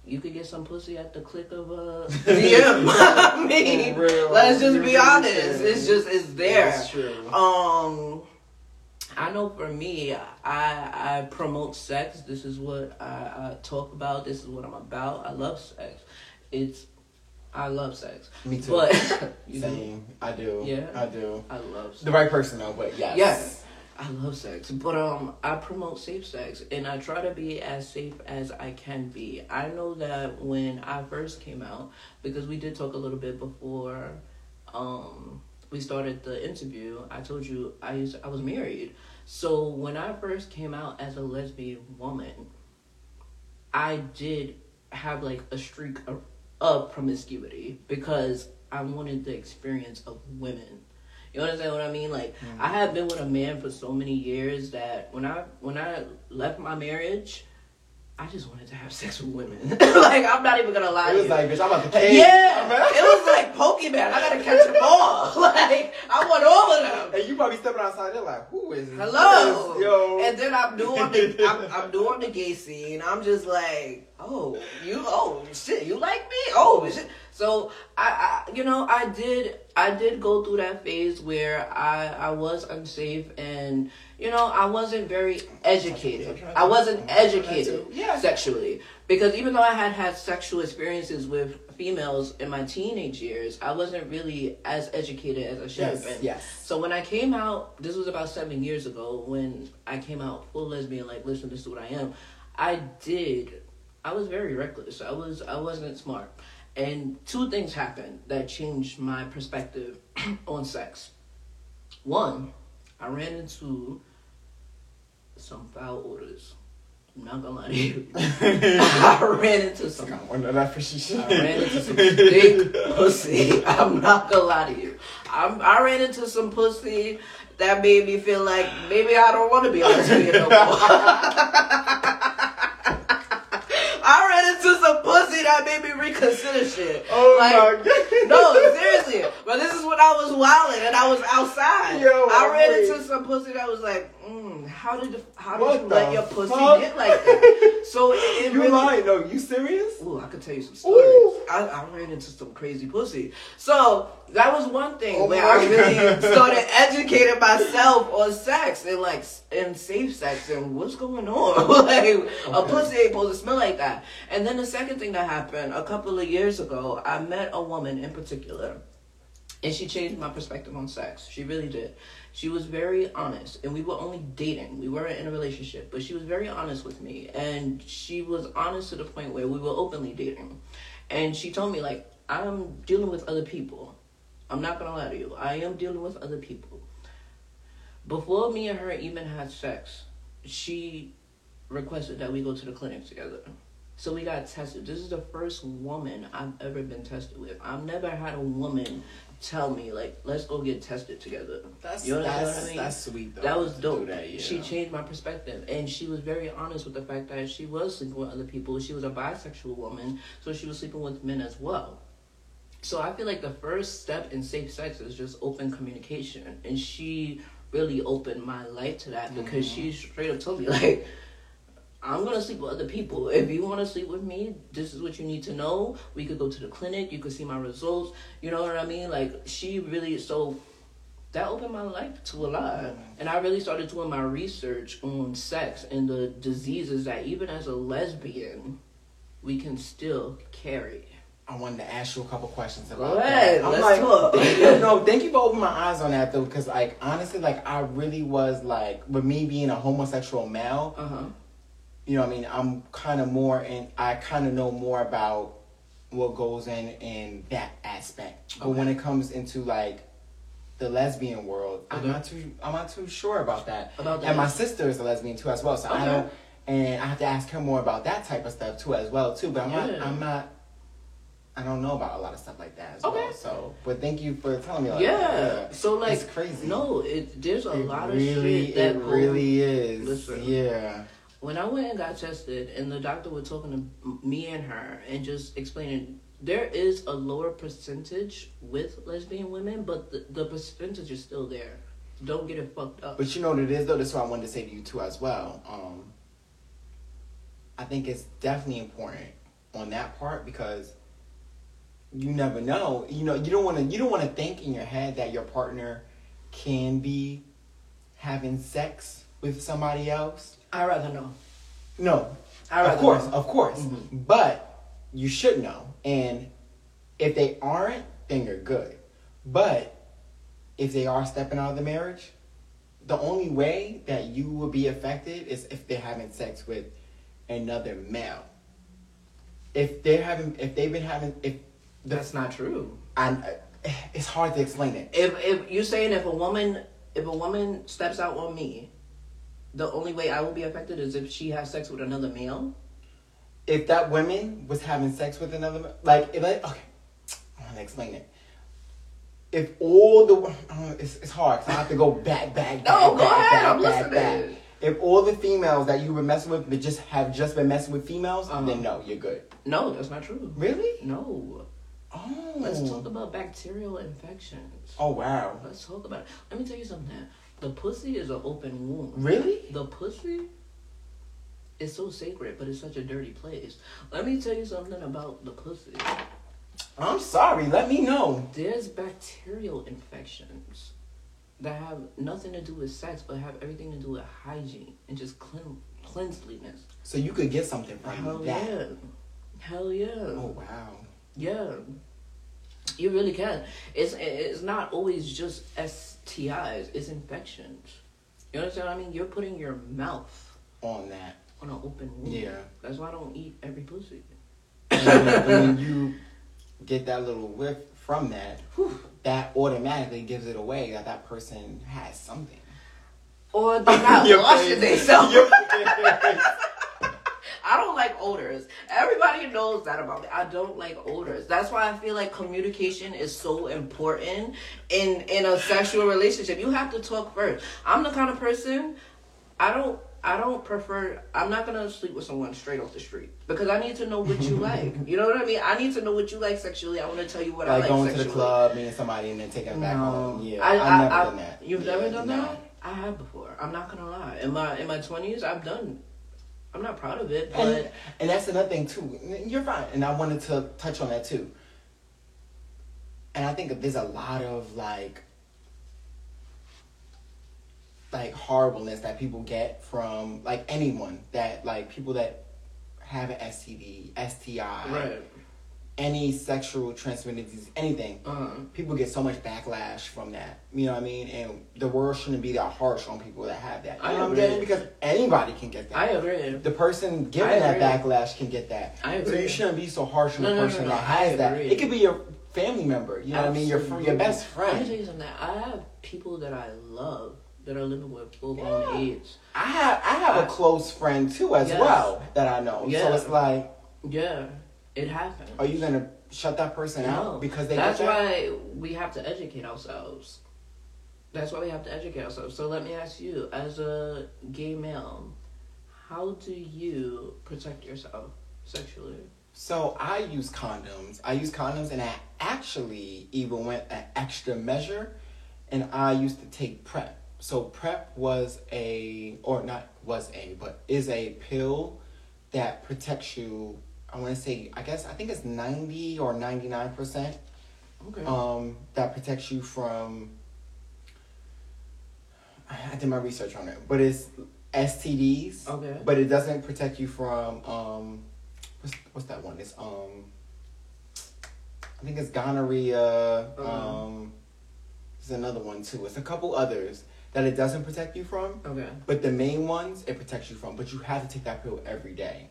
you could get some pussy at the click of a DM. I mean, real. let's just be honest. It's just it's there. That's true. Um, I know for me, I I promote sex. This is what I, I talk about. This is what I'm about. I love sex. It's I love sex, Me too. but you know, Same. I do. Yeah. I do. I love sex. The right person though, but yes. Yes. I love sex, but um, I promote safe sex, and I try to be as safe as I can be. I know that when I first came out, because we did talk a little bit before, um, we started the interview. I told you I used I was married, so when I first came out as a lesbian woman, I did have like a streak of, of promiscuity because I wanted the experience of women. You understand what I mean? Like mm. I have been with a man for so many years that when I when I left my marriage, I just wanted to have sex with women. like I'm not even gonna lie. It was like, bitch, I'm about to pay. Yeah, it was like Pokemon. I gotta catch them all. like I want all of them. And you probably stepping outside there like, who is this? Hello, yo. And then I'm doing the I'm, I'm doing the gay scene. I'm just like, oh, you, oh shit, you like me? Oh shit. So I, I, you know, I did, I did go through that phase where I, I was unsafe and you know, I wasn't very educated. I wasn't educated sexually because even though I had had sexual experiences with females in my teenage years, I wasn't really as educated as I should yes, have been. Yes. So when I came out, this was about seven years ago when I came out full lesbian, like, listen, this is what I am. I did. I was very reckless. I was. I wasn't smart. And two things happened that changed my perspective on sex. One, I ran into some foul orders. I'm not gonna lie to you. I ran into some. I ran into some big pussy. I'm not gonna lie to you. I'm, I ran into some pussy that made me feel like maybe I don't want to be on TV no more. I ran into that made me reconsider shit. Oh like, my god. No, seriously. But this is when I was wilding and I was outside. Yo, I ran wait. into some pussy that was like, mm, how did how did what you let your pussy fuck? get like that? So it, you really, lying? No, you serious? Ooh, I could tell you some stories. I, I, ran into some crazy pussy. So that was one thing oh where I really started educating myself on sex and like and safe sex and what's going on. like okay. a pussy ain't supposed to smell like that. And then the second thing that happened a couple of years ago, I met a woman in particular, and she changed my perspective on sex. She really did. She was very honest, and we were only dating. We weren't in a relationship, but she was very honest with me, and she was honest to the point where we were openly dating. And she told me like, I'm dealing with other people. I'm not gonna lie to you. I am dealing with other people. Before me and her even had sex, she requested that we go to the clinic together. So we got tested. This is the first woman I've ever been tested with. I've never had a woman tell me like, "Let's go get tested together." That's you know that's, what I mean? That's sweet. Though, that was dope. That, yeah. She changed my perspective, and she was very honest with the fact that she was sleeping with other people. She was a bisexual woman, so she was sleeping with men as well. So I feel like the first step in safe sex is just open communication, and she really opened my life to that because mm-hmm. she straight up told me like I'm gonna sleep with other people. If you want to sleep with me, this is what you need to know. We could go to the clinic. You could see my results. You know what I mean? Like she really so that opened my life to a lot, and I really started doing my research on sex and the diseases that even as a lesbian we can still carry. I wanted to ask you a couple questions about Go ahead, that. I'm let's like, talk. You, no, thank you for opening my eyes on that though, because like honestly, like I really was like, with me being a homosexual male, uh-huh you know, I mean, I'm kind of more, and I kind of know more about what goes in in that aspect. But when it comes into like the lesbian world, okay. I'm not too, I'm not too sure about that. About that. And my sister is a lesbian too, as well. So okay. I don't, and I have to ask her more about that type of stuff too, as well too. But I'm yeah. not, I'm not. I don't know about a lot of stuff like that as okay. well. So, but thank you for telling me. Like yeah. So like, it's crazy. No, it there's a it lot really, of shit that it really is. Listen, yeah when I went and got tested, and the doctor was talking to me and her and just explaining there is a lower percentage with lesbian women, but the, the percentage is still there. Don't get it fucked up. But you know what it is though. That's what I wanted to say to you too as well. Um, I think it's definitely important on that part because you never know. You know, you don't want to. You don't want to think in your head that your partner can be having sex with somebody else I rather know. No, I rather of course, know. of course, mm-hmm. but you should know. And if they aren't, then you're good. But if they are stepping out of the marriage, the only way that you will be affected is if they're having sex with another male. If they're having, if they've been having, if the, That's not true. and it's hard to explain it. If if you saying if a woman if a woman steps out on me, the only way I will be affected is if she has sex with another male. If that woman was having sex with another, like, if I, okay, I want to explain it. If all the, uh, it's, it's hard. 'cause I have to go back, back, back, No, go back, ahead, back, I'm back, back. If all the females that you were messing with but just have just been messing with females, Uh-huh. then no, you're good. No, that's not true. Really? No. Oh. Let's talk about bacterial infections. Oh wow. Let's talk about it. Let me tell you something. The pussy is an open wound. Really? The pussy is so sacred, but it's such a dirty place. Let me tell you something about the pussy. I'm sorry. Let me know. There's bacterial infections that have nothing to do with sex, but have everything to do with hygiene and just clean, cleanliness. So you could get something from Hell that. yeah. Hell yeah. Oh wow. Yeah. You really can. It's it's not always just STIs. It's infections. You understand what I mean? You're putting your mouth On that. on an open wound. Yeah. That's why I don't eat every pussy. and when, when you get that little whiff from that, that automatically gives it away that that person has something. Or they're not washing themselves. I don't like odors. Everybody knows that about me. I don't like odors. That's why I feel like communication is so important in in a sexual relationship. You have to talk first. I'm the kind of person I don't I don't prefer I'm not gonna sleep with someone straight off the street because I need to know what you like. You know what I mean? I need to know what you like sexually. I want to tell you what I like like going sexually. to the club, meeting somebody, and then taking it back home. Yeah, I, I've I, never I, done that. You've Yeah, never done no. that? I have before. I'm not gonna lie. In my in my twenties, I've done. I'm not proud of it, but And, and that's another thing too. You're fine, and I wanted to touch on that too. And I think there's a lot of like, like horribleness that people get from like anyone that like people that have an STD, STI, right. Any sexual transmitted disease, anything. Uh, People get so much backlash from that. You know what I mean? And the world shouldn't be that harsh on people that have that. You I know what I'm agree. saying? Because anybody can get that I agree. the person giving that backlash can get that. I agree. So you shouldn't be so harsh on No, the no, no, person no, that has that. It could be your family member. You know what I mean? Your your best Let me friend. tell you something. I have people that I love that are living with full Yeah. blown AIDS. I have I have a I- close friend too as Yes. well that I know. So it's like, Yeah, it happens. are you gonna shut that person No. out because they That's that? why we have to educate ourselves. That's why we have to educate ourselves. So let me ask you, as a gay male, how do you protect yourself sexually? So I use condoms. I use condoms, and I actually even went an extra measure, and I used to take PrEP. So PrEP was a, or not was a, but is a pill that protects you. I want to say, I guess I think it's ninety or ninety nine percent. Okay. Um, that protects you from. I did my research on it, but it's STDs. Okay. But it doesn't protect you from um, what's what's that one? It's um, I think it's gonorrhea. Uh-huh. Um, there's another one too. It's a couple others that it doesn't protect you from. okay. But the main ones it protects you from. But you have to take that pill every day.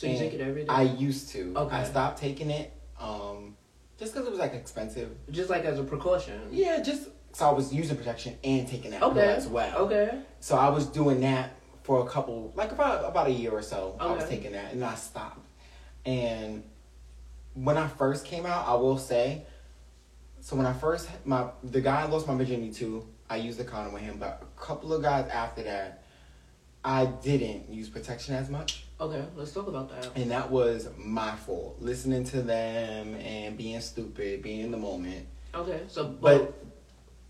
So you take it every day? I used to. Okay. I stopped taking it. Um, just because it was like expensive. Just like as a precaution. Yeah, just so I was using protection and taking that Okay. as well. Okay. So I was doing that for a couple, like about about a year or so. I was taking that, and I stopped. And when I first came out, I will say, so when I first my the guy I lost my virginity to, I used the condom with him. But a couple of guys after that, I didn't use protection as much, Okay. Let's talk about that. and that was my fault. Listening to them and being stupid, being in the moment. Okay. So, But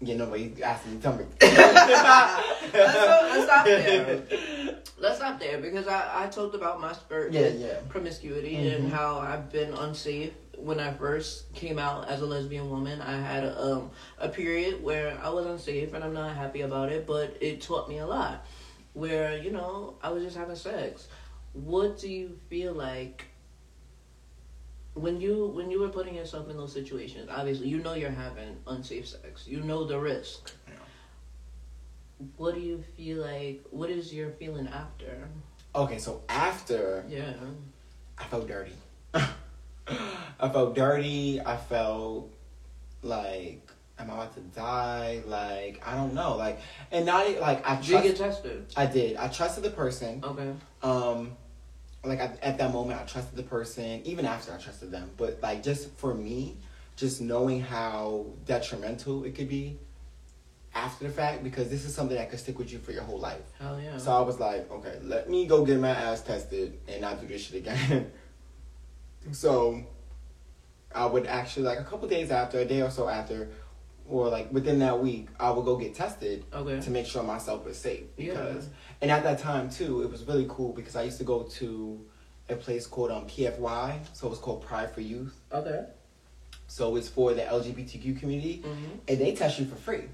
you know, what you asked me, tell me. let's, let's stop there. Let's stop there because I, I talked about my spurt Yeah, yeah. promiscuity Mhm. and how I've been unsafe. When I first came out as a lesbian woman, I had a, um, a period where I was unsafe and I'm not happy about it, but it taught me a lot. Where, you know, I was just having sex. What do you feel like when you when you were putting yourself in those situations? Obviously, you know you're having unsafe sex. You know the risk. what do you feel like? What is your feeling after? Okay, so after Yeah. I felt dirty. I felt dirty. I felt like am I about to die? Like I don't know. Like and not like I Did you get tested? I did. I trusted the person. Okay. Um, like at, at that moment, I trusted the person. Even after I trusted them, but like just for me, just knowing how detrimental it could be after the fact, because this is something that could stick with you for your whole life. Hell yeah. So I was like, okay, let me go get my ass tested and not do this shit again. so I would actually like a couple days after, a day or so after, or like within that week, I would go get tested okay. to make sure myself was safe. Yeah. And at that time too, it was really cool because I used to go to a place called um PFY, so it was called Pride for Youth. Okay. So it's for the LGBTQ community Mm-hmm. and they test you for free.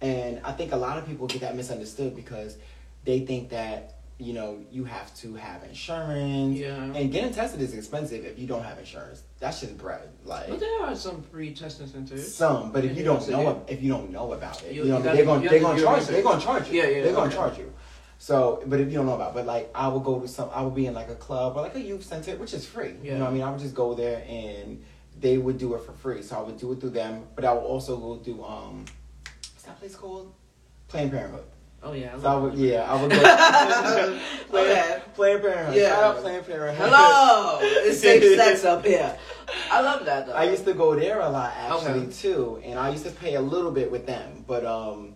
And I think a lot of people get that misunderstood because they think that you know you have to have insurance. Yeah. And getting tested is expensive if you don't have insurance. That's just bread. Like But there are some free testing centers. some, but if you don't know if you don't know about it, You- you, know you they're gonna they're gonna charge they're gonna charge you. Yeah, yeah, They're gonna charge you. So, but if you don't know about, but like I would go to some, I would be in like a club or like a youth center, which is free. You know, what I mean, I would just go there and they would do it for free. So I would do it through them, but I would also go do um, what's that place called? Planned Parenthood. Oh yeah. I So I would, yeah, I would go. Planned, Okay. Planned Parenthood. Yeah. Shout out Planned Parenthood. Hello. It's safe sex up here. I love that though. I used to go there a lot actually Okay. too, and I used to pay a little bit with them, but um,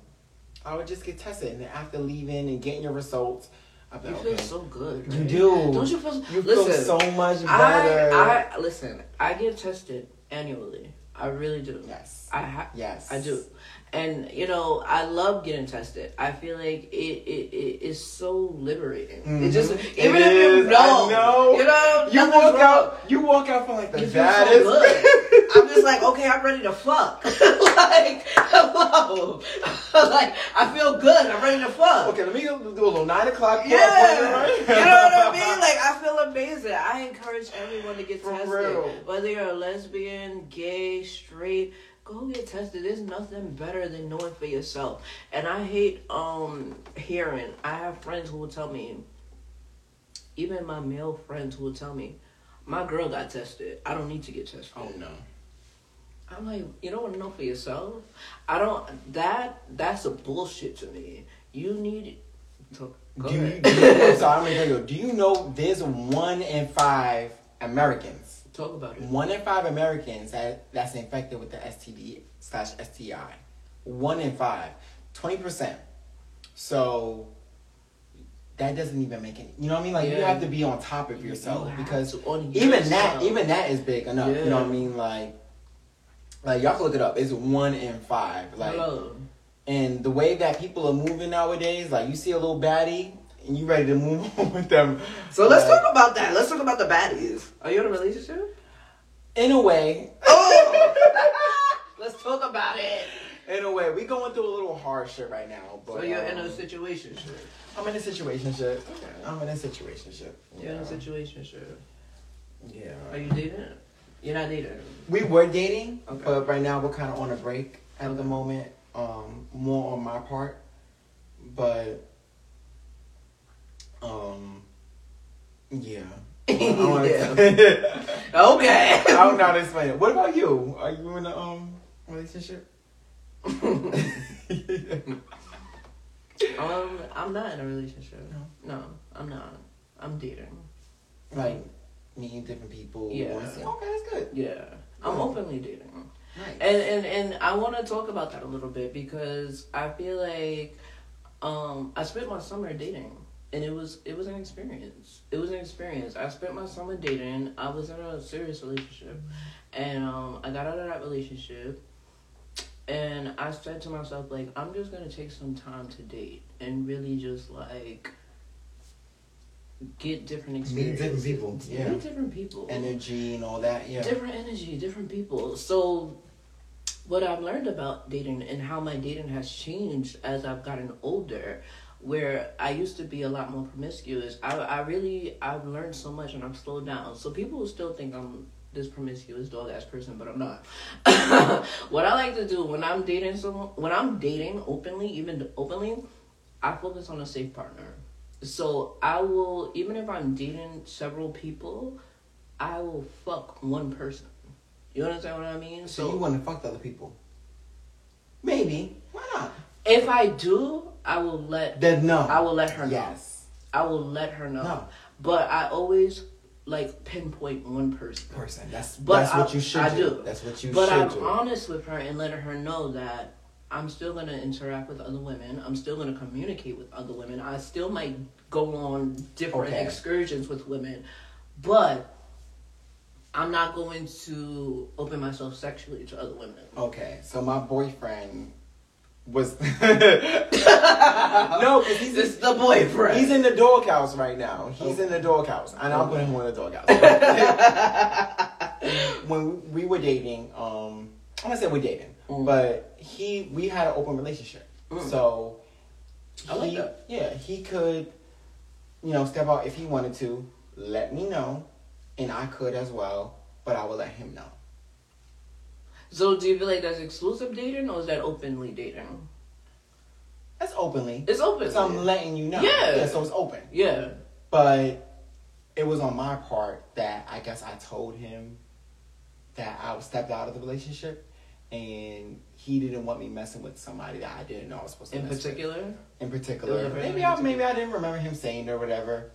I would just get tested, and then after leaving and getting your results, I'd be You feel okay. so good. You do. Don't you feel? You listen, feel so much better. I I listen. I get tested annually. I really do. yes, I ha- yes, I do. And you know, I love getting tested. I feel like it it, it is so liberating. It just Mhm. even It if you is, I know, know. you know, You walk wrong. out. You walk out from like the feel baddest. I'm just like, okay, I'm ready to fuck. like, hello. like, I feel good. I'm ready to fuck. okay, let me do a little nine o'clock. Yeah, appointment, you know what I mean. Like I feel amazing. I encourage everyone to get For tested, real. whether you're a lesbian, gay, straight. Go get tested. There's nothing better than knowing for yourself. And I hate um hearing. I have friends who will tell me, even my male friends who will tell me, my girl got tested. I don't need to get tested. oh no. I'm like, you don't want to know for yourself. I don't. That that's a bullshit to me. You need. To, go Do you, ahead. do you, so I'm gonna tell you. Do you know there's one in five Americans Talk about it. One in five Americans that, that's infected with the STD slash STI. One in five. 20%. So that doesn't even make any. You know what I mean? Like you have to be on top of yourself have because even that, even that is big enough. You know what I mean? Like, like y'all can look it up. It's one in five. Like, Hello. and the way that people are moving nowadays, like you see a little baddie and you ready to move on with them. So let's talk about that. Let's talk about the baddies. Are you in a relationship? In a way. Oh, let's talk about it. In a way, we going through a little hard shit right now. But So you're in a um, situation I'm in a situation shit. I'm in a situation shit. You're in a situation Yeah. Are you dating? You're not dating. We were dating, Okay. but right now we're kind of on a break at the moment. Um, more on my part, but um, yeah. I don't know how to Yeah. Okay. I don't know how to explain it. What about you? Are you in a um relationship? um, I'm not in a relationship. No, I'm not. I'm dating. like meeting different people. Yeah. wanna see- Okay, that's good. Yeah, I'm openly dating. Nice. And and and I want to talk about that a little bit because I feel like um I spent my summer dating and it was it was an experience. It was an experience. I spent my summer dating. I was in a serious relationship and um I got out of that relationship and I said to myself like I'm just going to take some time to date and really just like get different Meet different people, yeah. Meet different people Energy and all that. Yeah. different energy, different people. So, what I've learned about dating and how my dating has changed as I've gotten older, where I used to be a lot more promiscuous, I, I really I've learned so much and I'm slowed down. So people still think I'm this promiscuous dog ass person, but I'm not. what I like to do when I'm dating someone, when I'm dating openly, even openly, I focus on a safe partner. So I will, even if I'm dating several people, I will fuck one person. You understand what I mean? So, you want to fuck the other people? Maybe. Why not? If I do, I will let. Then no. I will let her know. Yes. I will let her know. No. But I always like pinpoint one person. Person. That's But that's I- what you should I do. do. That's what you But should I'm do. honest with her and letting her know that I'm still gonna interact with other women. I'm still gonna communicate with other women. I still might go on different Okay. excursions with women, but I'm not going to open myself sexually to other women. Okay, so my boyfriend was no, because he's This is the boyfriend. he's in the doghouse right now. He's in the doghouse, and I'm putting him in the doghouse. when we were dating, um, I'm gonna say we're dating, Mm. but he we had an open relationship, Mm. so I like that. Yeah, he could, you know, step out if he wanted to. Let me know, and I could as well, but I will let him know. so do you feel like that's exclusive dating or is that openly dating? That's openly. It's open. So I'm letting you know. Yeah. so it's open. yeah. But it was on my part that I guess I told him that I stepped out of the relationship and he didn't want me messing with somebody that I didn't know I was supposed to In mess with. particular. In particular. Maybe in I particular. maybe I didn't remember him saying or whatever.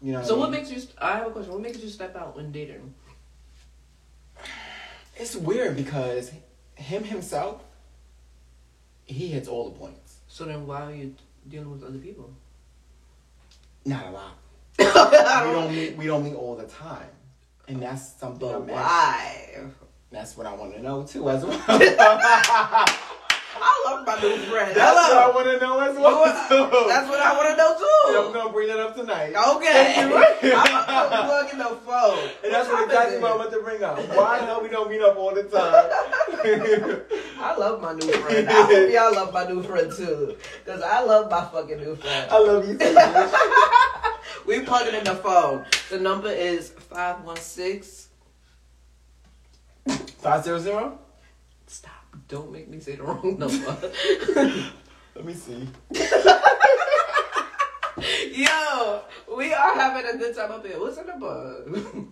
You know So I what makes you? I have a question. What makes you step out when dating? It's weird because him himself he hits all the points. So then why are you dealing with other people? Not a lot. we don't meet we don't meet all the time. And that's something But actually- why? That's what I want to know too, as well. I love my new friend. That's what I want to know as well. too. That's what I want to know And I'm gonna bring that up tonight. Okay. Thank you. I'm gonna plug in the phone. And that's What what exactly happened what I'm about to bring up. Why the hell we don't meet up all the time? I love my new friend. I hope y'all love my new friend too. Because I love my fucking new friend. I love you too. bitch. We plug it in the phone. The number is 516. Five zero zero. Stop. Don't make me say the wrong number. Let me see. Yo, we are having a good time up here. What's in the number?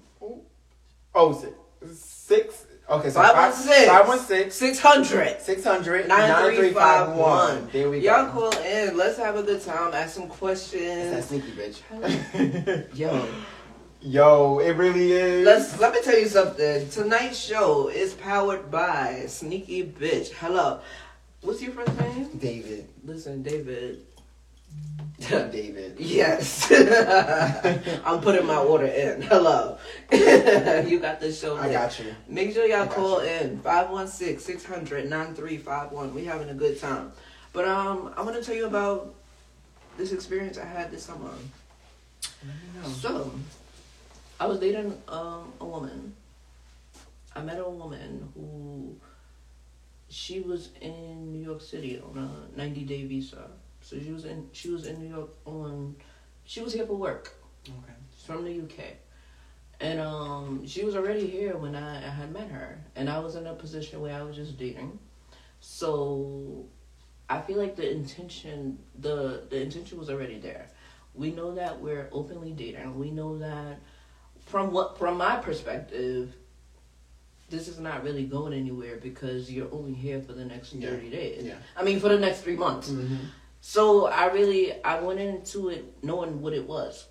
Oh, six. Six. Okay, so 516. Five one six. 600. 600 9351. There we go. Y'all call in. Let's have a good time. Ask some It's that questions. sneaky bitch. Yo, Yo, it really is. let's let me tell you something. Tonight's show is powered by Sneaky Bitch. Hello. What's your first name? David. Listen, David. David. Yes. I'm putting my order in. Hello. you got this show. I lit. got you. Make sure y'all call you. in 516-600-9351. We having a good time. But um I'm gonna tell you about this experience I had this summer. So I was dating um a woman. I met a woman who she was in New York City on a 90 day visa. So she was in she was in New York on she was here for work. Okay. She's from the UK. And um, she was already here when I, I had met her. And I was in a position where I was just dating. So I feel like the intention the the intention was already there. We know that we're openly dating. We know that from what from my perspective, this is not really going anywhere because you're only here for the next Yeah. thirty days. Yeah. I mean for the next three months. Mm-hmm. So I really I went into it knowing what it was.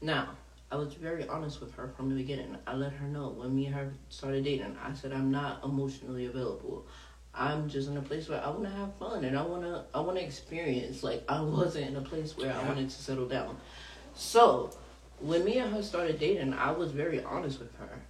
Now, I was very honest with her from the beginning. I let her know when me and her started dating. I said I'm not emotionally available. I'm just in a place where I want to have fun and I want to I want to experience like I wasn't in a place where I wanted to settle down. So, when me and her started dating, I was very honest with her.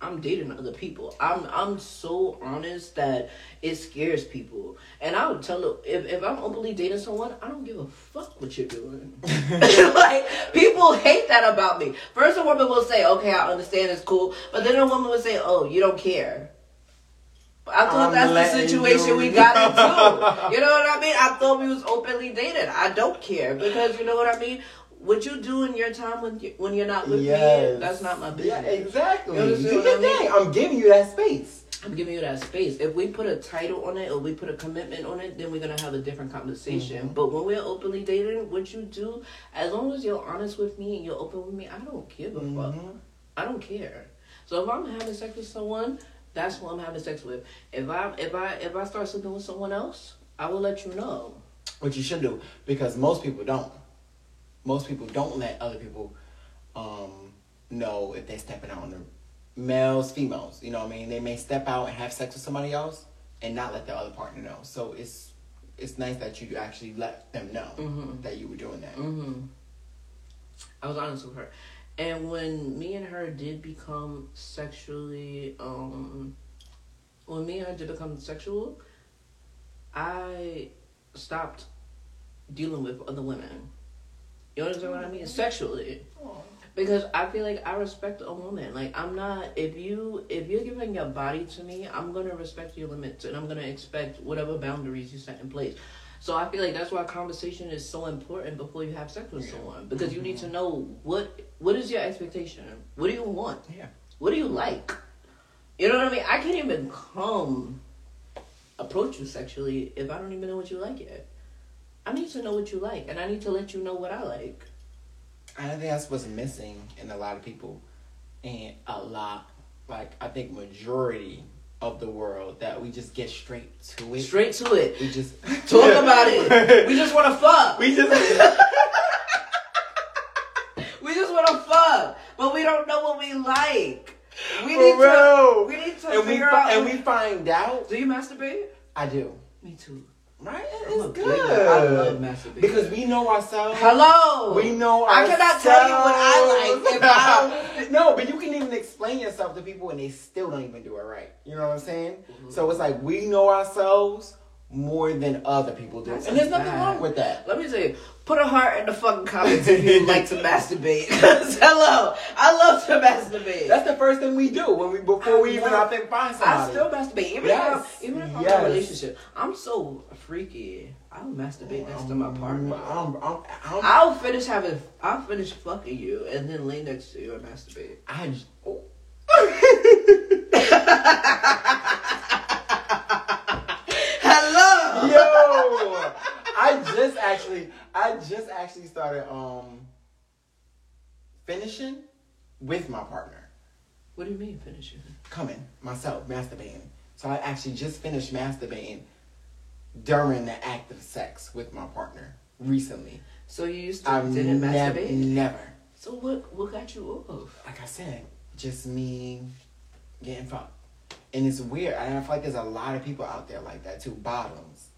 I'm dating other people. I'm I'm so honest that it scares people. And I would tell them if, if I'm openly dating someone, I don't give a fuck what you're doing. like people hate that about me. First a woman will say, Okay, I understand it's cool, but then a woman will say, Oh, you don't care. I thought I'm that's the situation you we got into. You know what I mean? I thought we was openly dating. I don't care because you know what I mean? What you do in your time when you, when you're not with Yes. me, that's not my business. Yeah, exactly. You understand what I mean? thing. I'm giving you that space. I'm giving you that space. If we put a title on it or we put a commitment on it, then we're gonna have a different conversation. Mhm. But when we're openly dating, what you do, as long as you're honest with me and you're open with me, I don't give a fuck. Mhm. I don't care. So if I'm having sex with someone, that's who I'm having sex with. If I if I if I start sleeping with someone else, I will let you know. What you should do, because most people don't. Most people don't let other people um, know if they're stepping out on the males, females. You know what I mean? They may step out and have sex with somebody else and not let the other partner know. So it's it's nice that you actually let them know Mhm. that you were doing that. hmm I was honest with her, and when me and her did become sexually, um, when me and her did become sexual, I stopped dealing with other women. You understand what I mean? Sexually. Because I feel like I respect a woman. Like I'm not if you if you're giving your body to me, I'm gonna respect your limits and I'm gonna expect whatever boundaries you set in place. So I feel like that's why conversation is so important before you have sex with someone. Because you need to mm-hmm. know what what is your expectation? What do you want? Yeah. What do you like? You know what I mean? I can't even come approach you sexually if I don't even know what you like yet. I need to know what you like and I need to let you know what I like. I think that's what's missing in a lot of people, and a lot, like I think majority of the world that we just get straight to it. Straight to it. We just Talk about it. We just want to fuck. we just We just want to fuck, but we don't know what we like. We need to. We need to and we fi- out. and we find out. do you masturbate? I do. Me too. Right? It's good. I love masturbating because we know ourselves. Hello. We know ourselves. I cannot tell you what I like if I no, but you can even explain yourself to people and they still don't even do it right. You know what I'm saying? Mm-hmm. So it's like we know ourselves more than other people do, That's and there's nothing bad. wrong with that. Let me tell you, put a heart in the fucking comments if you like to masturbate. hello, I love to masturbate. That's the first thing we do when we before we I even love- I think find somebody. I still masturbate, even Yes. if I'm, even if I'm in a relationship. I'm so freaky. I'll masturbate next to my partner. I'm, I'm, I'm, I'll finish having, I'll finish fucking you, and then lay next to you and masturbate. I just, oh. Hello. Yo, I just actually, I just actually started um finishing with my partner, What do you mean finishing? coming myself masturbating. So I actually just finished masturbating during the act of sex with my partner recently. So you used to I've didn't never, masturbate. never, So what? What got you off? like I said, just me getting fucked. And it's weird. And I feel like there's a lot of people out there like that too, bottoms.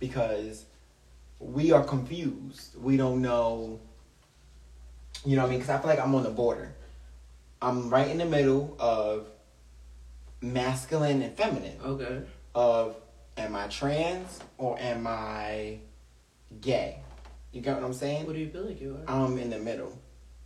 Because we are confused. We don't know. You know what I mean? Because I feel like I'm on the border. I'm right in the middle of masculine and feminine. Okay. Of am I trans or am I gay? You get what I'm saying? What do you feel like you are? I'm in the middle,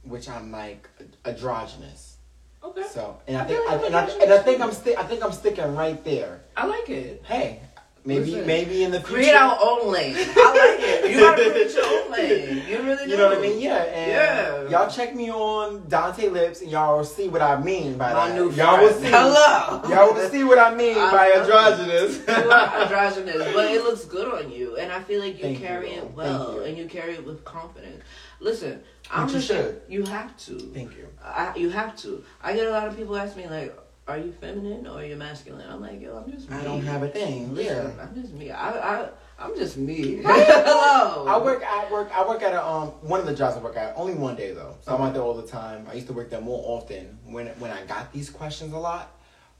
which I'm like androgynous. Okay. So, and I I think, feel I, and, I, and I think I'm sti- I think I'm sticking right there. I like it. Hey, maybe Listen, maybe in the future, Create our own lane. I like it. You gotta create your own lane. You really do. You know what I mean? Yeah. And Yeah. Y'all check me on Dante Lips, and y'all will see what I mean by My that. new y'all will see. Hello. Y'all will see what I mean I by androgynous. androgynous, but it looks good on you, and I feel like you Thank carry Lord. it well, you. and you carry it with confidence. Listen, I'm you just should. you have to. Thank you. I, you have to. I get a lot of people ask me like, "Are you feminine or are you masculine?" I'm like, "Yo, I'm just me." I don't have a thing. Yeah. I'm just me. I, I, I'm just me. Hello. I work. I work. I work at a um one of the jobs I work at. Only one day though, so I'm out there all the time. I used to work there more often when when I got these questions a lot,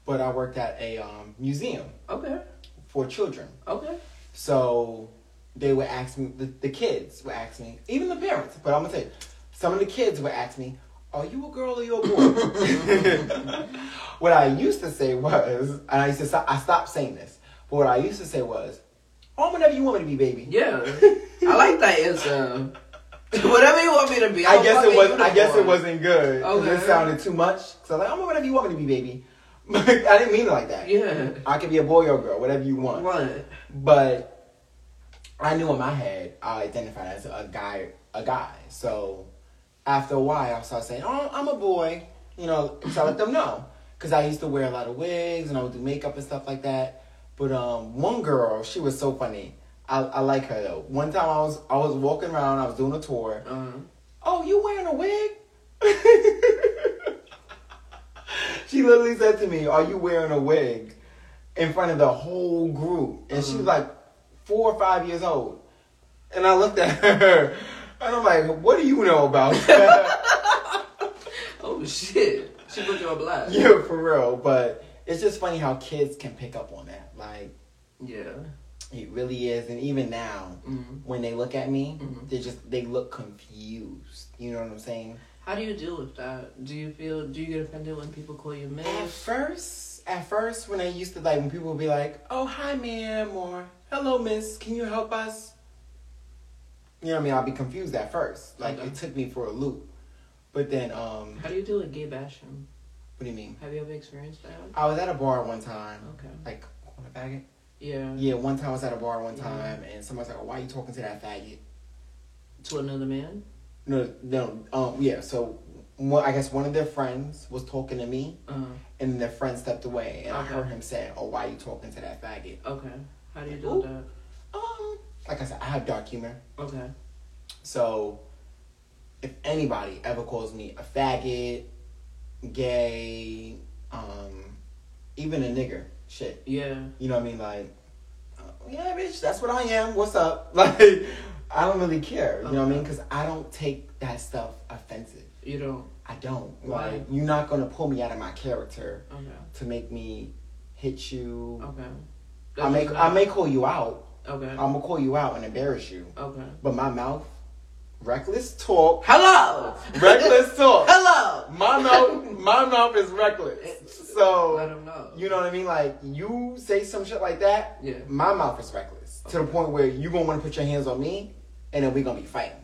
but I worked at a um museum Okay. for children. Okay. So they would ask me. The, the kids would ask me, even the parents. But I'm gonna say, some of the kids would ask me, "Are you a girl or you a boy?" what I used to say was, and I used to stop, I stopped saying this. But what I used to say was, "Oh, whatever you want me to be, baby." Yeah. I like that answer. Whatever you want me to be. I I'm guess it was. I guess it wasn't good. 'cause Okay. It sounded too much. So I was like, oh, I'm whatever you want me to be, baby. But I didn't mean it like that. Yeah. I could be a boy or a girl, whatever you want. What? But I knew in my head I identified as a guy, a guy. So after a while, I started saying, "Oh, I'm a boy," you know. So I let them know because I used to wear a lot of wigs and I would do makeup and stuff like that. But um, one girl, she was so funny. I, I like her though. One time I was I was walking around, I was doing a tour. Uh-huh. Oh, you wearing a wig? she literally said to me, "Are you wearing a wig?" In front of the whole group, and she was Mhm. like four or five years old. And I looked at her, and I'm like, "What do you know about that?" Oh shit! She put you on blast. yeah, for real. But it's just funny how kids can pick up on that. Like Yeah. it really is, and even now, hmm when they look at me, Mhm. they just they look confused. You know what I'm saying? How do you deal with that? Do you feel? Do you get offended when people call you miss? At first, at first, when I used to like, when people would be like, "Oh, hi, ma'am," or "Hello, miss, can you help us?" You know what I mean? I'll be confused at first. Like Okay. it took me for a loop. But then, um, How do you deal with gay bashing? what do you mean? Have you ever experienced that? I was at a bar one time, Okay. like on a faggot. Yeah. Yeah, one time I was at a bar one Yeah. time, and somebody's like, oh, "Why are you talking to that faggot?" To another man? No, no, um, yeah. So, one, I guess one of their friends was talking to me, Uh. and their friend stepped away, and I heard him say, "Oh, why are you talking to that faggot?" Okay. How do you with that? Um, like I said, I have dark humor. Okay. So, if anybody ever calls me a faggot, gay, um, even a nigger, shit, Yeah. you know what I mean? Like, uh, yeah, bitch, that's what I am. What's up? Like, I don't really care. You know what I mean? Because I don't take that stuff offensive. You don't. I don't. Why? Like, you're not gonna pull me out of my character Okay. to make me hit you. Okay. I may, I may call you out. Okay. I'm gonna call you out and embarrass you. Okay. But my mouth, reckless talk, Hello. reckless talk. Hello. My mouth, my mouth is reckless. So Let them know. you know what I mean? Like you say some shit like that, Yeah. my mouth is reckless to the point where you gonna want to put your hands on me, and then we gonna be fighting.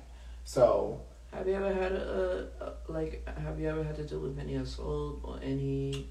So Have you ever had a, a like? Have you ever had to deal with any assault or any?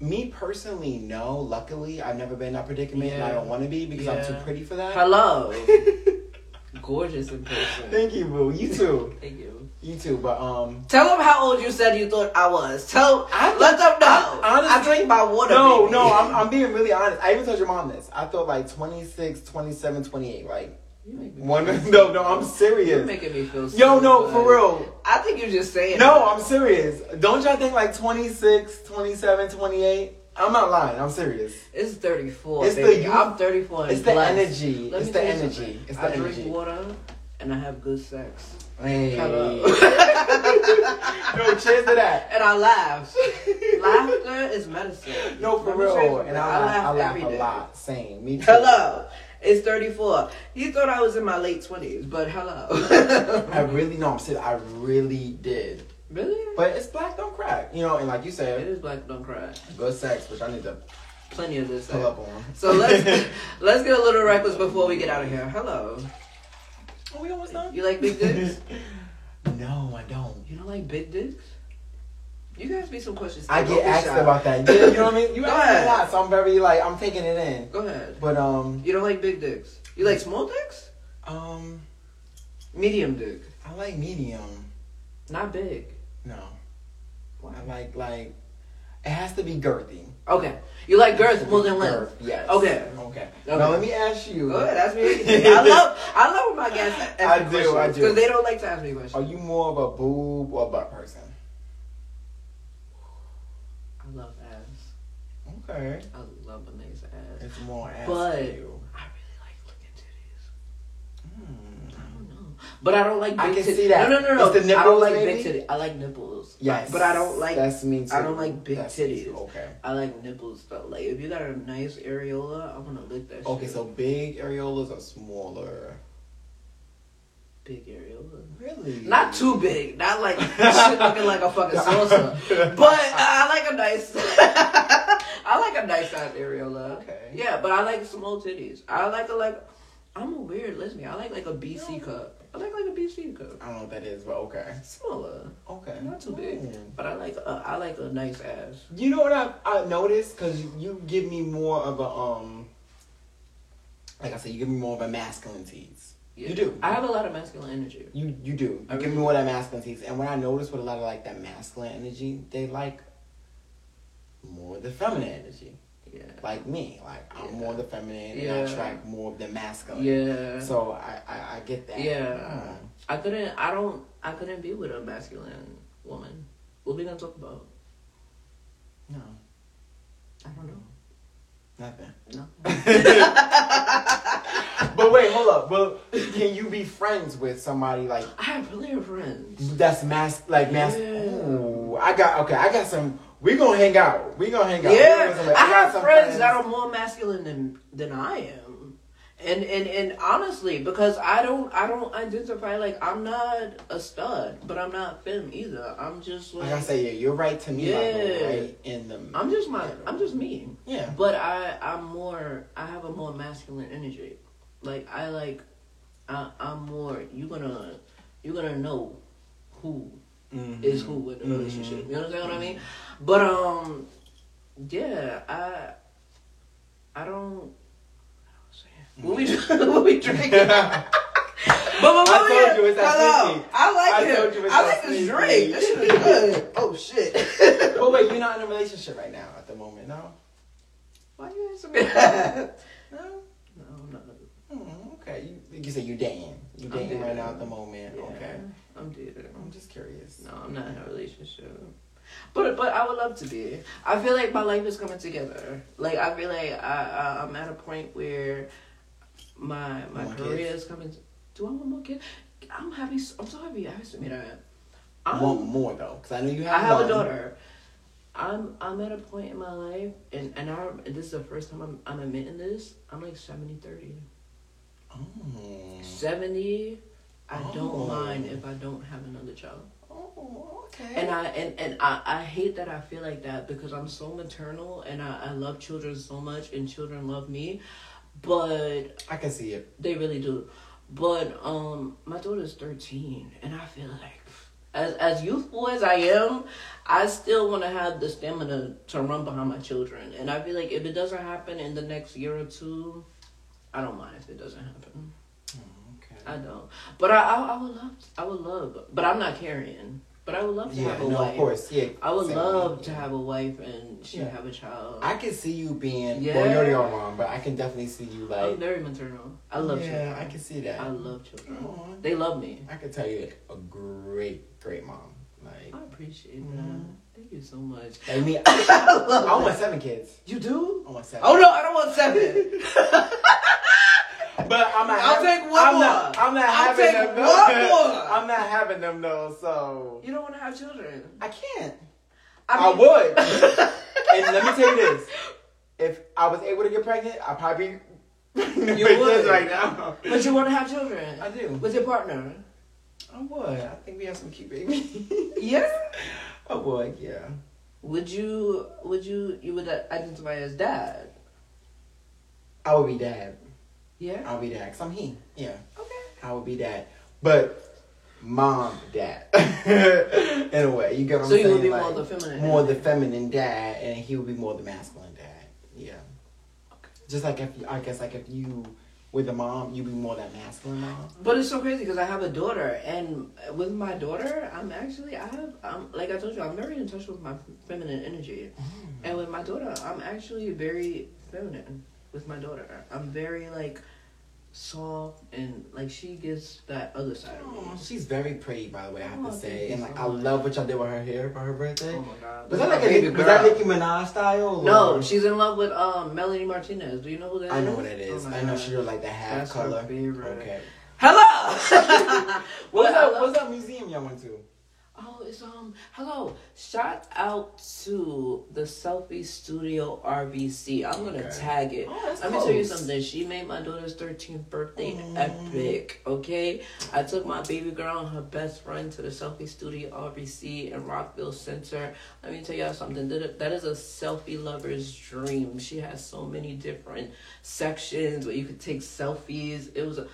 Me personally, no. Luckily, I've never been in that predicament, and I don't want to be because I'm too pretty for that. Hello. Gorgeous in person. Thank you, boo. You too. Thank you. You too. But um, Tell them how old you said you thought I was. Tell. I let them know. I- I, honestly- drink my water. no, baby. no. I'm, I'm being really honest. I even told your mom this. I thought like 26, 27, 28. Like You make me one. No, no. I'm serious. You're making me feel. So Yo, no, stupid. for real. I think you're just saying. No, that. I'm serious. Don't y'all think like 26, 27, 28? I'm not lying. I'm serious. It's 34. It's the baby. youth- I'm 34. And It's the blessed. energy. Let It's the energy. something. It's I the drink energy. water and I have good sex. Hey. Hello. Yo, cheers to that. and I laugh. Laughter is medicine. No, for Let me tell you real. And I, laugh, I laugh a lot. Same. Me too. Hello. It's 34. He thought I was in my late 20s, but hello. I really know. I'm serious. I really did. really? But it's black don't crack. You know, and like you said, it is black don't crack. good sex, which I need to Plenty of this. pull up on. So let's let's get a little reckless before we get out of here. Hello. oh, we almost done? You like big dicks? no, I don't. You don't like big dicks? You guys be some questions. I get asked shy. about that. Yeah, you know what I mean? You ask me a lot, so I'm very like I'm taking it in. Go ahead. But um You don't like big dicks. You like small dicks? um Medium dick. I like medium. Not big. No. Why? I like like it has to be girthy. Okay. You like It girth more than length. girth, Yes. Okay. Okay. Okay. Now let me ask you. Go ahead, ask me anything. I love I love when my guests ask I me do, I questions, do. Because they don't like to ask me questions. Are you more of a boob or a butt person? I love ass. Okay. I love a nice ass. It's more ass But-. I really like looking titties. Hmm. I don't know. But I don't like big I can titties. see that. No, no, no, no. It's the I don't like maybe? big titties. I like nipples. Yes. But I don't like That's me too. I don't like big That's titties. Okay. I like nipples though. Like if you got a nice areola, I wanna lick that Okay, shit. so big areolas are smaller. big areola. Really? Not too big. Not like shit looking like a fucking salsa. But I like a nice I like a nice size areola. Okay. Yeah, but I like small titties. I like a like I'm a weird lesbian. I like like a BC cup. I like like a BC cup. I don't know what that is, but okay. Smaller. Okay. Not too big. Mm. But I like a, I like a nice ass. You know what I I noticed because you give me more of a um like I said, you give me more of a masculine tease. Yeah. You do. I have a lot of masculine energy. You you do. I You give me really- more of that masculine tease. And when I notice with a lot of like that masculine energy, they like more of the feminine energy. Yeah. Like me. Like I'm Yeah. more of the feminine and Yeah. I attract more of the masculine. Yeah. So I, I, I get that. Yeah. Mm. I couldn't. I don't. I couldn't be with a masculine woman. What we gonna talk about? No. I don't know. Nothing. No. but wait, hold up. Well, can you be friends with somebody like I have plenty of friends. that's mas like mas? Yeah. Ooh, I got okay. I got some. We gonna hang out. We gonna hang out. Yeah, gonna- I have some friends that are more masculine than than I am, and and and honestly, because I don't I don't identify like I'm not a stud, but I'm not femme either. I'm just like, Like I say, yeah, you're right to me. Like, Yeah. right in the. I'm just my I'm just me. yeah. But I I'm more I have a more masculine energy. Like I like I I'm more you gonna you're gonna know who Mhm. is who in the Mhm. relationship. You understand what I mean? But um yeah, I I don't what we what we drinking? But, but, I told you it's that hello. I like I it. told you it's I like this drink. This shit is good. Oh shit. but wait, you're not in a relationship right now at the moment, no? Why you answer me that? No. No, no. Hmm, okay. You, you say you're dating. You're dating right now at the moment. Yeah, Okay. I'm dating. I'm just curious. No, I'm not in a relationship. But but I would love to be. I feel like my life is coming together. Like I feel like I, I I'm at a point where my my More career kids? is coming. Do I want more kids? I'm happy. I'm so happy. I have to admit that. I'm, Want more though, because I know you have. I have one. a daughter. I'm I'm at a point in my life, and and I this is the first time I'm I'm admitting this. I'm like 70 30. Oh. 70. I Oh. don't mind if I don't have another child. Oh, okay. And I and, and I, I hate that I feel like that because I'm so maternal and I, I love children so much and children love me. But I can see it. they really do. But um my daughter's thirteen and I feel like as as youthful as I am, I still wanna have the stamina to run behind my children. And I feel like if it doesn't happen in the next year or two, I don't mind if it doesn't happen. Okay. I don't. But I I, I would love I would love but I'm not carrying. But I would love to yeah, have a no, wife. of course, yeah. I would Same. love to have a wife and she Yeah. have a child. I can see you being. Yeah. Well, you already are mom, but I can definitely see you like. I'm very maternal. I love yeah, children. I can see that. I love children. Aw. They love me. I can tell you a great, great mom. Like, I appreciate Mhm. that. Thank you so much. like me, I love I want seven kids. You do? I want seven. Oh no, I don't want seven. But I'm not. I'll hav- take one I'm more. Not, I'm not I'll having take them. one though. more. I'm not having them though. So you don't want to have children. I can't. I, I, would. and let me tell you this: if I was able to get pregnant, I'd probably be You would. right now. But you want to have children I do. with your partner. I would. I think we have some cute babies. Yeah. I would. Yeah. Would you? Would you? You would identify as dad? I would be dad. Yeah. I'll be dad. Cause I'm he. Yeah. Okay. I would be dad. But mom, dad. In a way, you get what I'm So you saying? would be Like, more the feminine. more the feminine dad, and he would be more the masculine dad. Yeah. Okay. Just like if I guess like if you were the mom, you'd be more that masculine mom. But it's so crazy because I have a daughter, and with my daughter, I'm actually I have I'm like I told you I'm very in touch with my feminine energy, mm-hmm. and with my daughter, I'm actually very feminine with my daughter. I'm very like soft and like she gets that other side of me. She's very pretty, by the way. I have Oh, to say, and so like I much. love what y'all did with her hair for her birthday. Oh my god! was that like a was that. Nicki Minaj style? No, she's in love with um Melanie Martinez. Do you know who that is? I know what that is. Oh I know God. she look like the half That's her color. favorite. Okay. Hello. What's that? What's that museum y'all went to? Oh, it's um hello. Shout out to the Selfie Studio RVC. I'm gonna Okay. tag it. Oh, that's Let me tell you something. She made my daughter's 13th birthday Mm. epic. Okay, I took my baby girl and her best friend to the Selfie Studio RVC in Rockville Centre. Let me tell y'all something. That is a selfie lover's dream. She has so many different sections where you could take selfies. It was a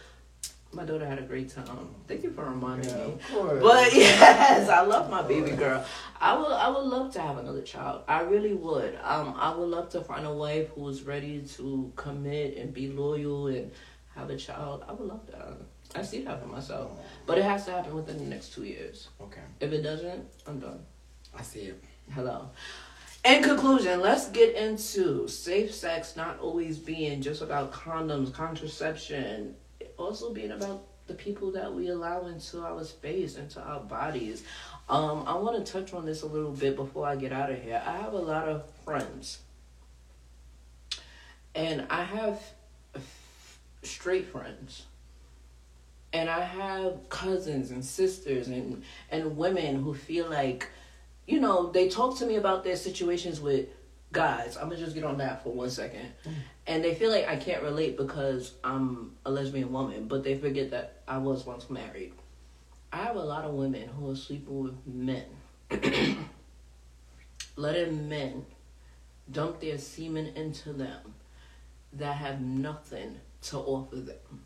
My daughter had a great time. Thank you for reminding Yeah, me. of course. But yes, I love my baby girl. I would I would love to have another child. I really would. Um, I would love to find a wife who is ready to commit and be loyal and have a child. I would love that. I see that for myself. But it has to happen within the next two years. Okay, If it doesn't, I'm done. I see it. Hello. In conclusion, let's get into safe sex not always being just about condoms, contraception, also being about the people that we allow into our space, into our bodies. Um, I want to touch on this a little bit before I get out of here. I have a lot of friends, and I have straight friends and I have cousins and sisters and and women who feel like, you know, they talk to me about their situations with guys. I'm gonna just get on that for one second, mm. and they feel like I can't relate because I'm a lesbian woman, but they forget that I was once married. I have a lot of women who are sleeping with men, letting men dump their semen into them that have nothing to offer them.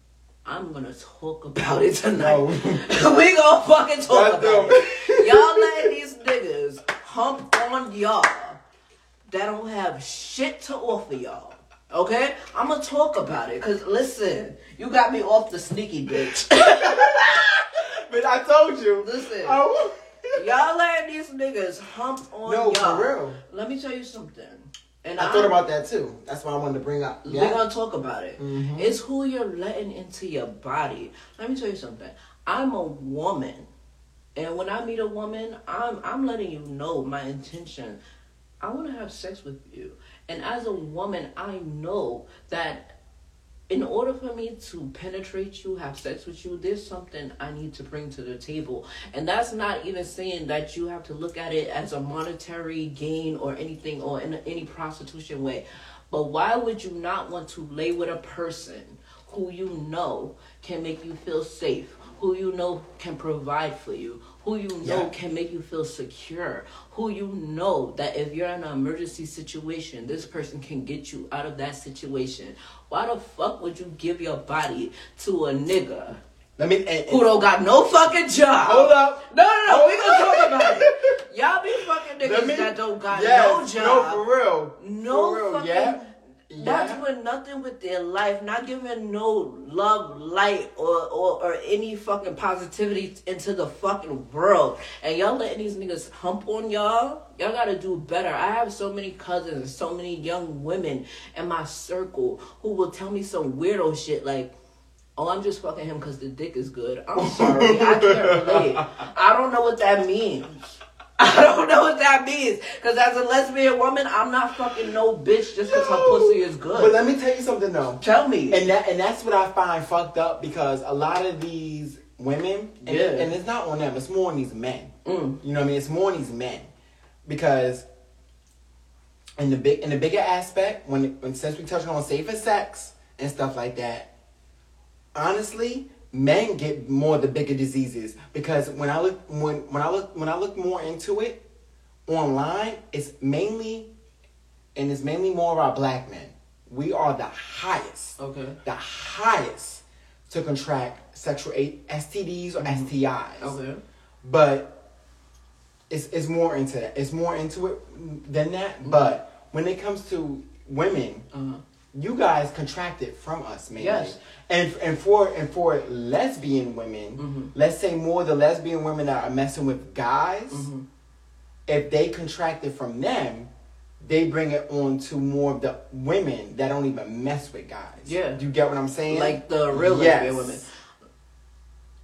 I'm gonna talk about it tonight. No. we gonna fucking talk That's about it. Y'all letting these niggas hump on y'all that don't have shit to offer y'all. Okay? I'm gonna talk about it. Cause listen, you got me off the sneaky bitch. But I told you. Listen. Oh. y'all letting these niggas hump on No, y'all. for real. Let me tell you something. And I thought about that too. That's why I wanted to bring up. We're gonna talk about it. Mhm. It's who you're letting into your body. Let me tell you something. I'm a woman, and when I meet a woman, I'm I'm letting you know my intention. I want to have sex with you, and as a woman, I know that in order for me to penetrate you, have sex with you, there's something I need to bring to the table. And that's not even saying that you have to look at it as a monetary gain or anything or in any prostitution way. But why would you not want to lay with a person who you know can make you feel safe, who you know can provide for you, who you know Yeah. can make you feel secure, who you know that if you're in an emergency situation, this person can get you out of that situation. Why the fuck would you give your body to a nigga Let me. And, who don't got no fucking job? hold up. No, no, no, we gonna talk about it. Y'all be fucking niggas me- that don't got yes, no job. No, for real. No for real. fucking Yeah. Not Yeah. doing nothing with their life, not giving no love, light, or, or or any fucking positivity into the fucking world. And y'all letting these niggas hump on y'all. Y'all gotta do better. I have so many cousins so many young women in my circle who will tell me some weirdo shit like, Oh, I'm just fucking him because the dick is good. I'm sorry. I can't relate. I don't know what that means. I don't know what that means. Because as a lesbian woman, I'm not fucking no bitch just because her pussy is good. But let me tell you something though. Tell me. And that and that's what I find fucked up because a lot of these women, and, Yeah. and it's not on them, it's more on these men. Mm. You know what I mean? It's more on these men because in the big in the bigger aspect, when, when since we touched on safer sex and stuff like that, honestly, men get more of the bigger diseases because when I look when when I look when I look more into it online, it's mainly and it's mainly more of our black men. We are the highest Okay. the highest to contract sexual STDs or STIs. Okay. But it's it's more into that. It's more into it than that. But when it comes to women, Uh-huh. You guys contracted from us mainly. Yes. And and for and for lesbian women, Mhm. let's say more the lesbian women that are messing with guys, Mhm. if they contracted from them, they bring it on to more of the women that don't even mess with guys. Yeah. Do you get what I'm saying? Like the real Yes. lesbian women.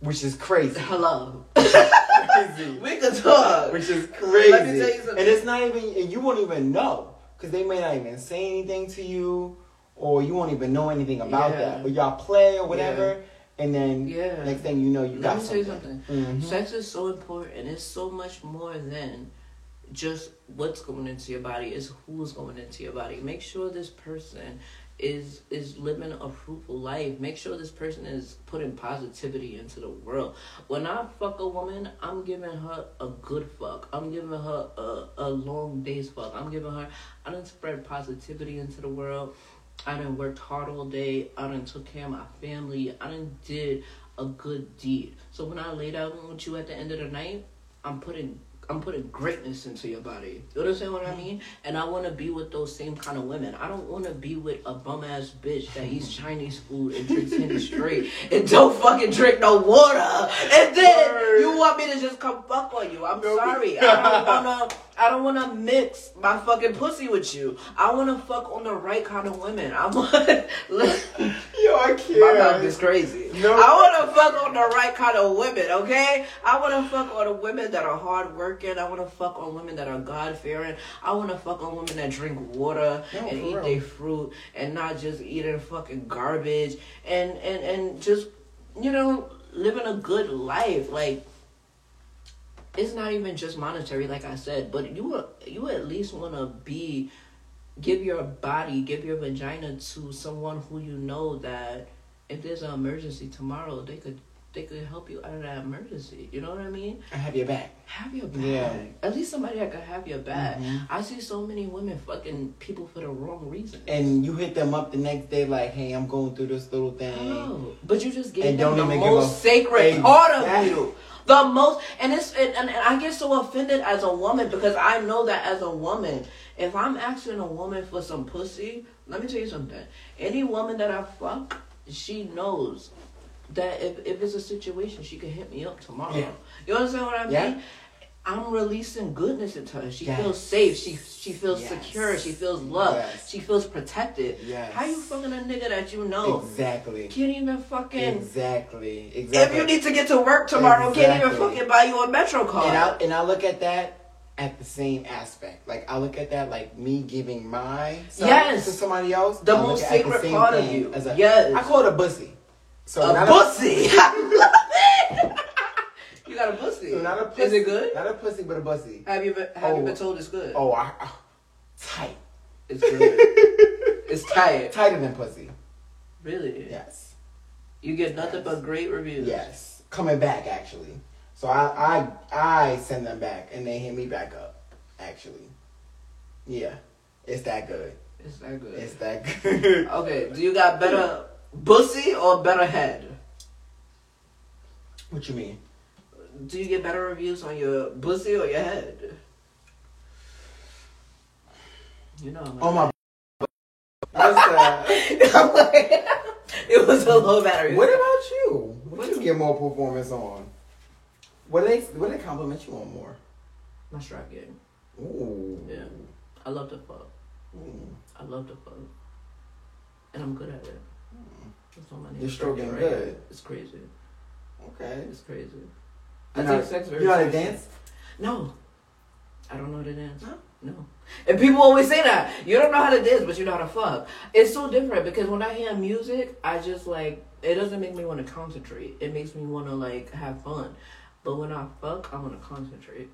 Which is crazy. Hello. crazy. we can talk. Which is crazy. Let me tell you something. And it's not even, and you won't even know. Because they may not even say anything to you, or you won't even know anything about Yeah. that. But y'all play or whatever, and then Yeah. next thing you know, you Let got me tell you something. something. Mhm. Sex is so important. It's so much more than just what's going into your body. It's who's going into your body. Make sure this person is is living a fruitful life. Make sure this person is putting positivity into the world. When I fuck a woman, I'm giving her a good fuck. I'm giving her a, a long day's fuck. I'm giving her I done spread positivity into the world. I done worked hard all day. I done took care of my family. I done did a good deed. So when I lay down with you at the end of the night, I'm putting I'm putting greatness into your body. You understand what I mean? And I want to be with those same kind of women. I don't want to be with a bum ass bitch that eats Chinese food and drinks Henny straight and don't fucking drink no water. And then Word. you want me to just come fuck on you. I'm No. sorry. I don't wanna. I don't wanna mix my fucking pussy with you. I wanna fuck on the right kind of women. I want. Yo, I can't. My mouth is crazy. No. I want to fuck on the right kind of women, okay? I want to fuck on the women that are hard working. I want to fuck on women that are God fearing. I want to fuck on women that drink water No, and eat their fruit and not just eating fucking garbage and and and just you know living a good life like. It's not even just monetary, like I said, but you you at least want to be give your body, give your vagina to someone who you know that if there's an emergency tomorrow, they could they could help you out of that emergency. You know what I mean? I have your back. Have your back. Yeah. At least somebody that could have your back. Mhm. I see so many women fucking people for the wrong reason. And you hit them up the next day like, hey, I'm going through this little thing. Oh, but you just gave And them the most sacred part of you. The most, and it's and, and, and I get so offended as a woman because I know that as a woman, if I'm asking a woman for some pussy, let me tell you something. Any woman that I fuck, she knows that if, if it's a situation, she can hit me up tomorrow. Yeah. You understand what I mean? Yeah. I'm releasing goodness into her. She Yes. feels safe. She she feels Yes. secure. She feels loved. Yes. She feels protected. Yes. How you fucking a nigga that you know Exactly. can't even fucking Exactly. Exactly. if you need to get to work tomorrow, can't even fucking buy you a Metro card. and I and I look at that at the same aspect. Like I look at that like me giving my Yes. to somebody else. The I most it the sacred part of you. As a, Yes. I call it a bussy. So a not pussy. I love it. you got a pussy. so not a pussy. Is it good? Not a pussy, but a bussy. Have you been, have you Oh. been told it's good? Oh, I, tight. It's good. it's tight. Tighter than pussy. Really? Yes. You get nothing Yes. but great reviews. Yes. Coming back actually. So I I I send them back and they hit me back up. Actually. Yeah. It's that good. It's that good. It's that good. okay. Do you got better pussy or better head? what you mean? Do you get better reviews on your pussy or your head? You know. I'm Oh my. What's that? I'm like- it was a low battery. What about you? What you get more performance on? What do they what do they compliment you on more? My strap game. Ooh. Yeah. I love to fuck. Ooh. I love to fuck. And I'm good at it. Mm. That's what my name You're stroking right good. here. It's crazy. Okay. It's crazy. You I take sex very you know how to dance? No. I don't know how to dance. No? No. And people always say that. You don't know how to dance, but you know how to fuck. It's so different because when I hear music, I just like it doesn't make me want to concentrate. It makes me want to like have fun. But when I fuck, I want to concentrate.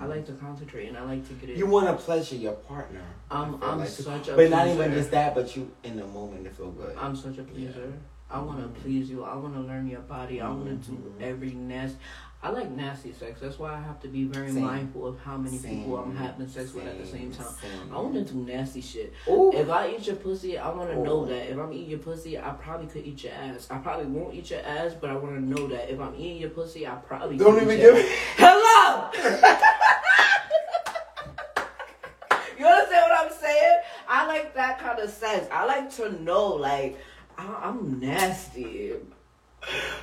I like to concentrate and I like to get it. You want to pleasure your partner. I'm I feel I'm like. such a But not even pleaser. just that, but you in the moment to feel good. I'm such a pleaser. I want to Mhm. please you. I want to learn your body. I want to do Mhm. every nasty. I like nasty sex. That's why I have to be very Same. mindful of how many people I'm having sex with at the same time. Same. I want to do nasty shit. Ooh. If I eat your pussy, I want to know that if I'm eating your pussy, I probably could eat your ass. I probably won't eat your ass, but I want to know that if I'm eating your pussy, I probably Don't could even eat your give ass. Hello. you understand what I'm saying? I like that kind of sex. I like to know, like, I- I'm nasty.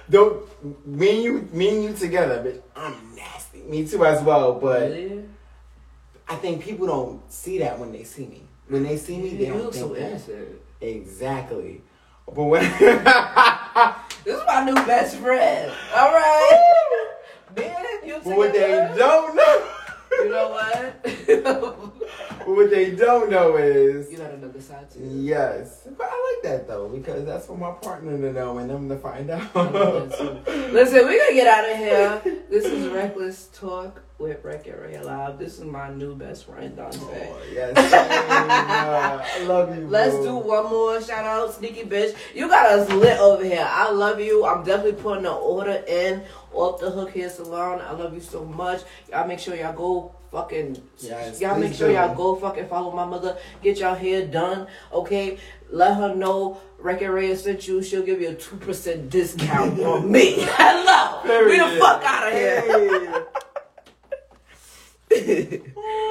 Don't me and you me and you together, bitch. I'm nasty. Me too as well, but really? I think people don't see that when they see me. When they see me, they you don't look think so that. innocent. Exactly. But when This is my new best friend. All right, man, you but what they don't know, You know what? but what they don't know is you got another side too. yes. But I like that though because that's for my partner to know and them to find out. I love that too. Listen, we're gonna get out of here. This is Reckless Talk with Wreck It Ray Alive. This is my new best friend, Dante. Oh, yes, I love you. Let's boo. do one more shout out, sneaky bitch. You got us lit over here. I love you. I'm definitely putting the order in off the hook hair salon. I love you so much. Y'all make sure y'all go fucking Yes, y'all make sure do. y'all go fucking follow my mother. Get y'all hair done, okay? Let her know Wreck It Raya sent you. She'll give you a two percent discount on me. Hello, we the fuck out of here. Hey.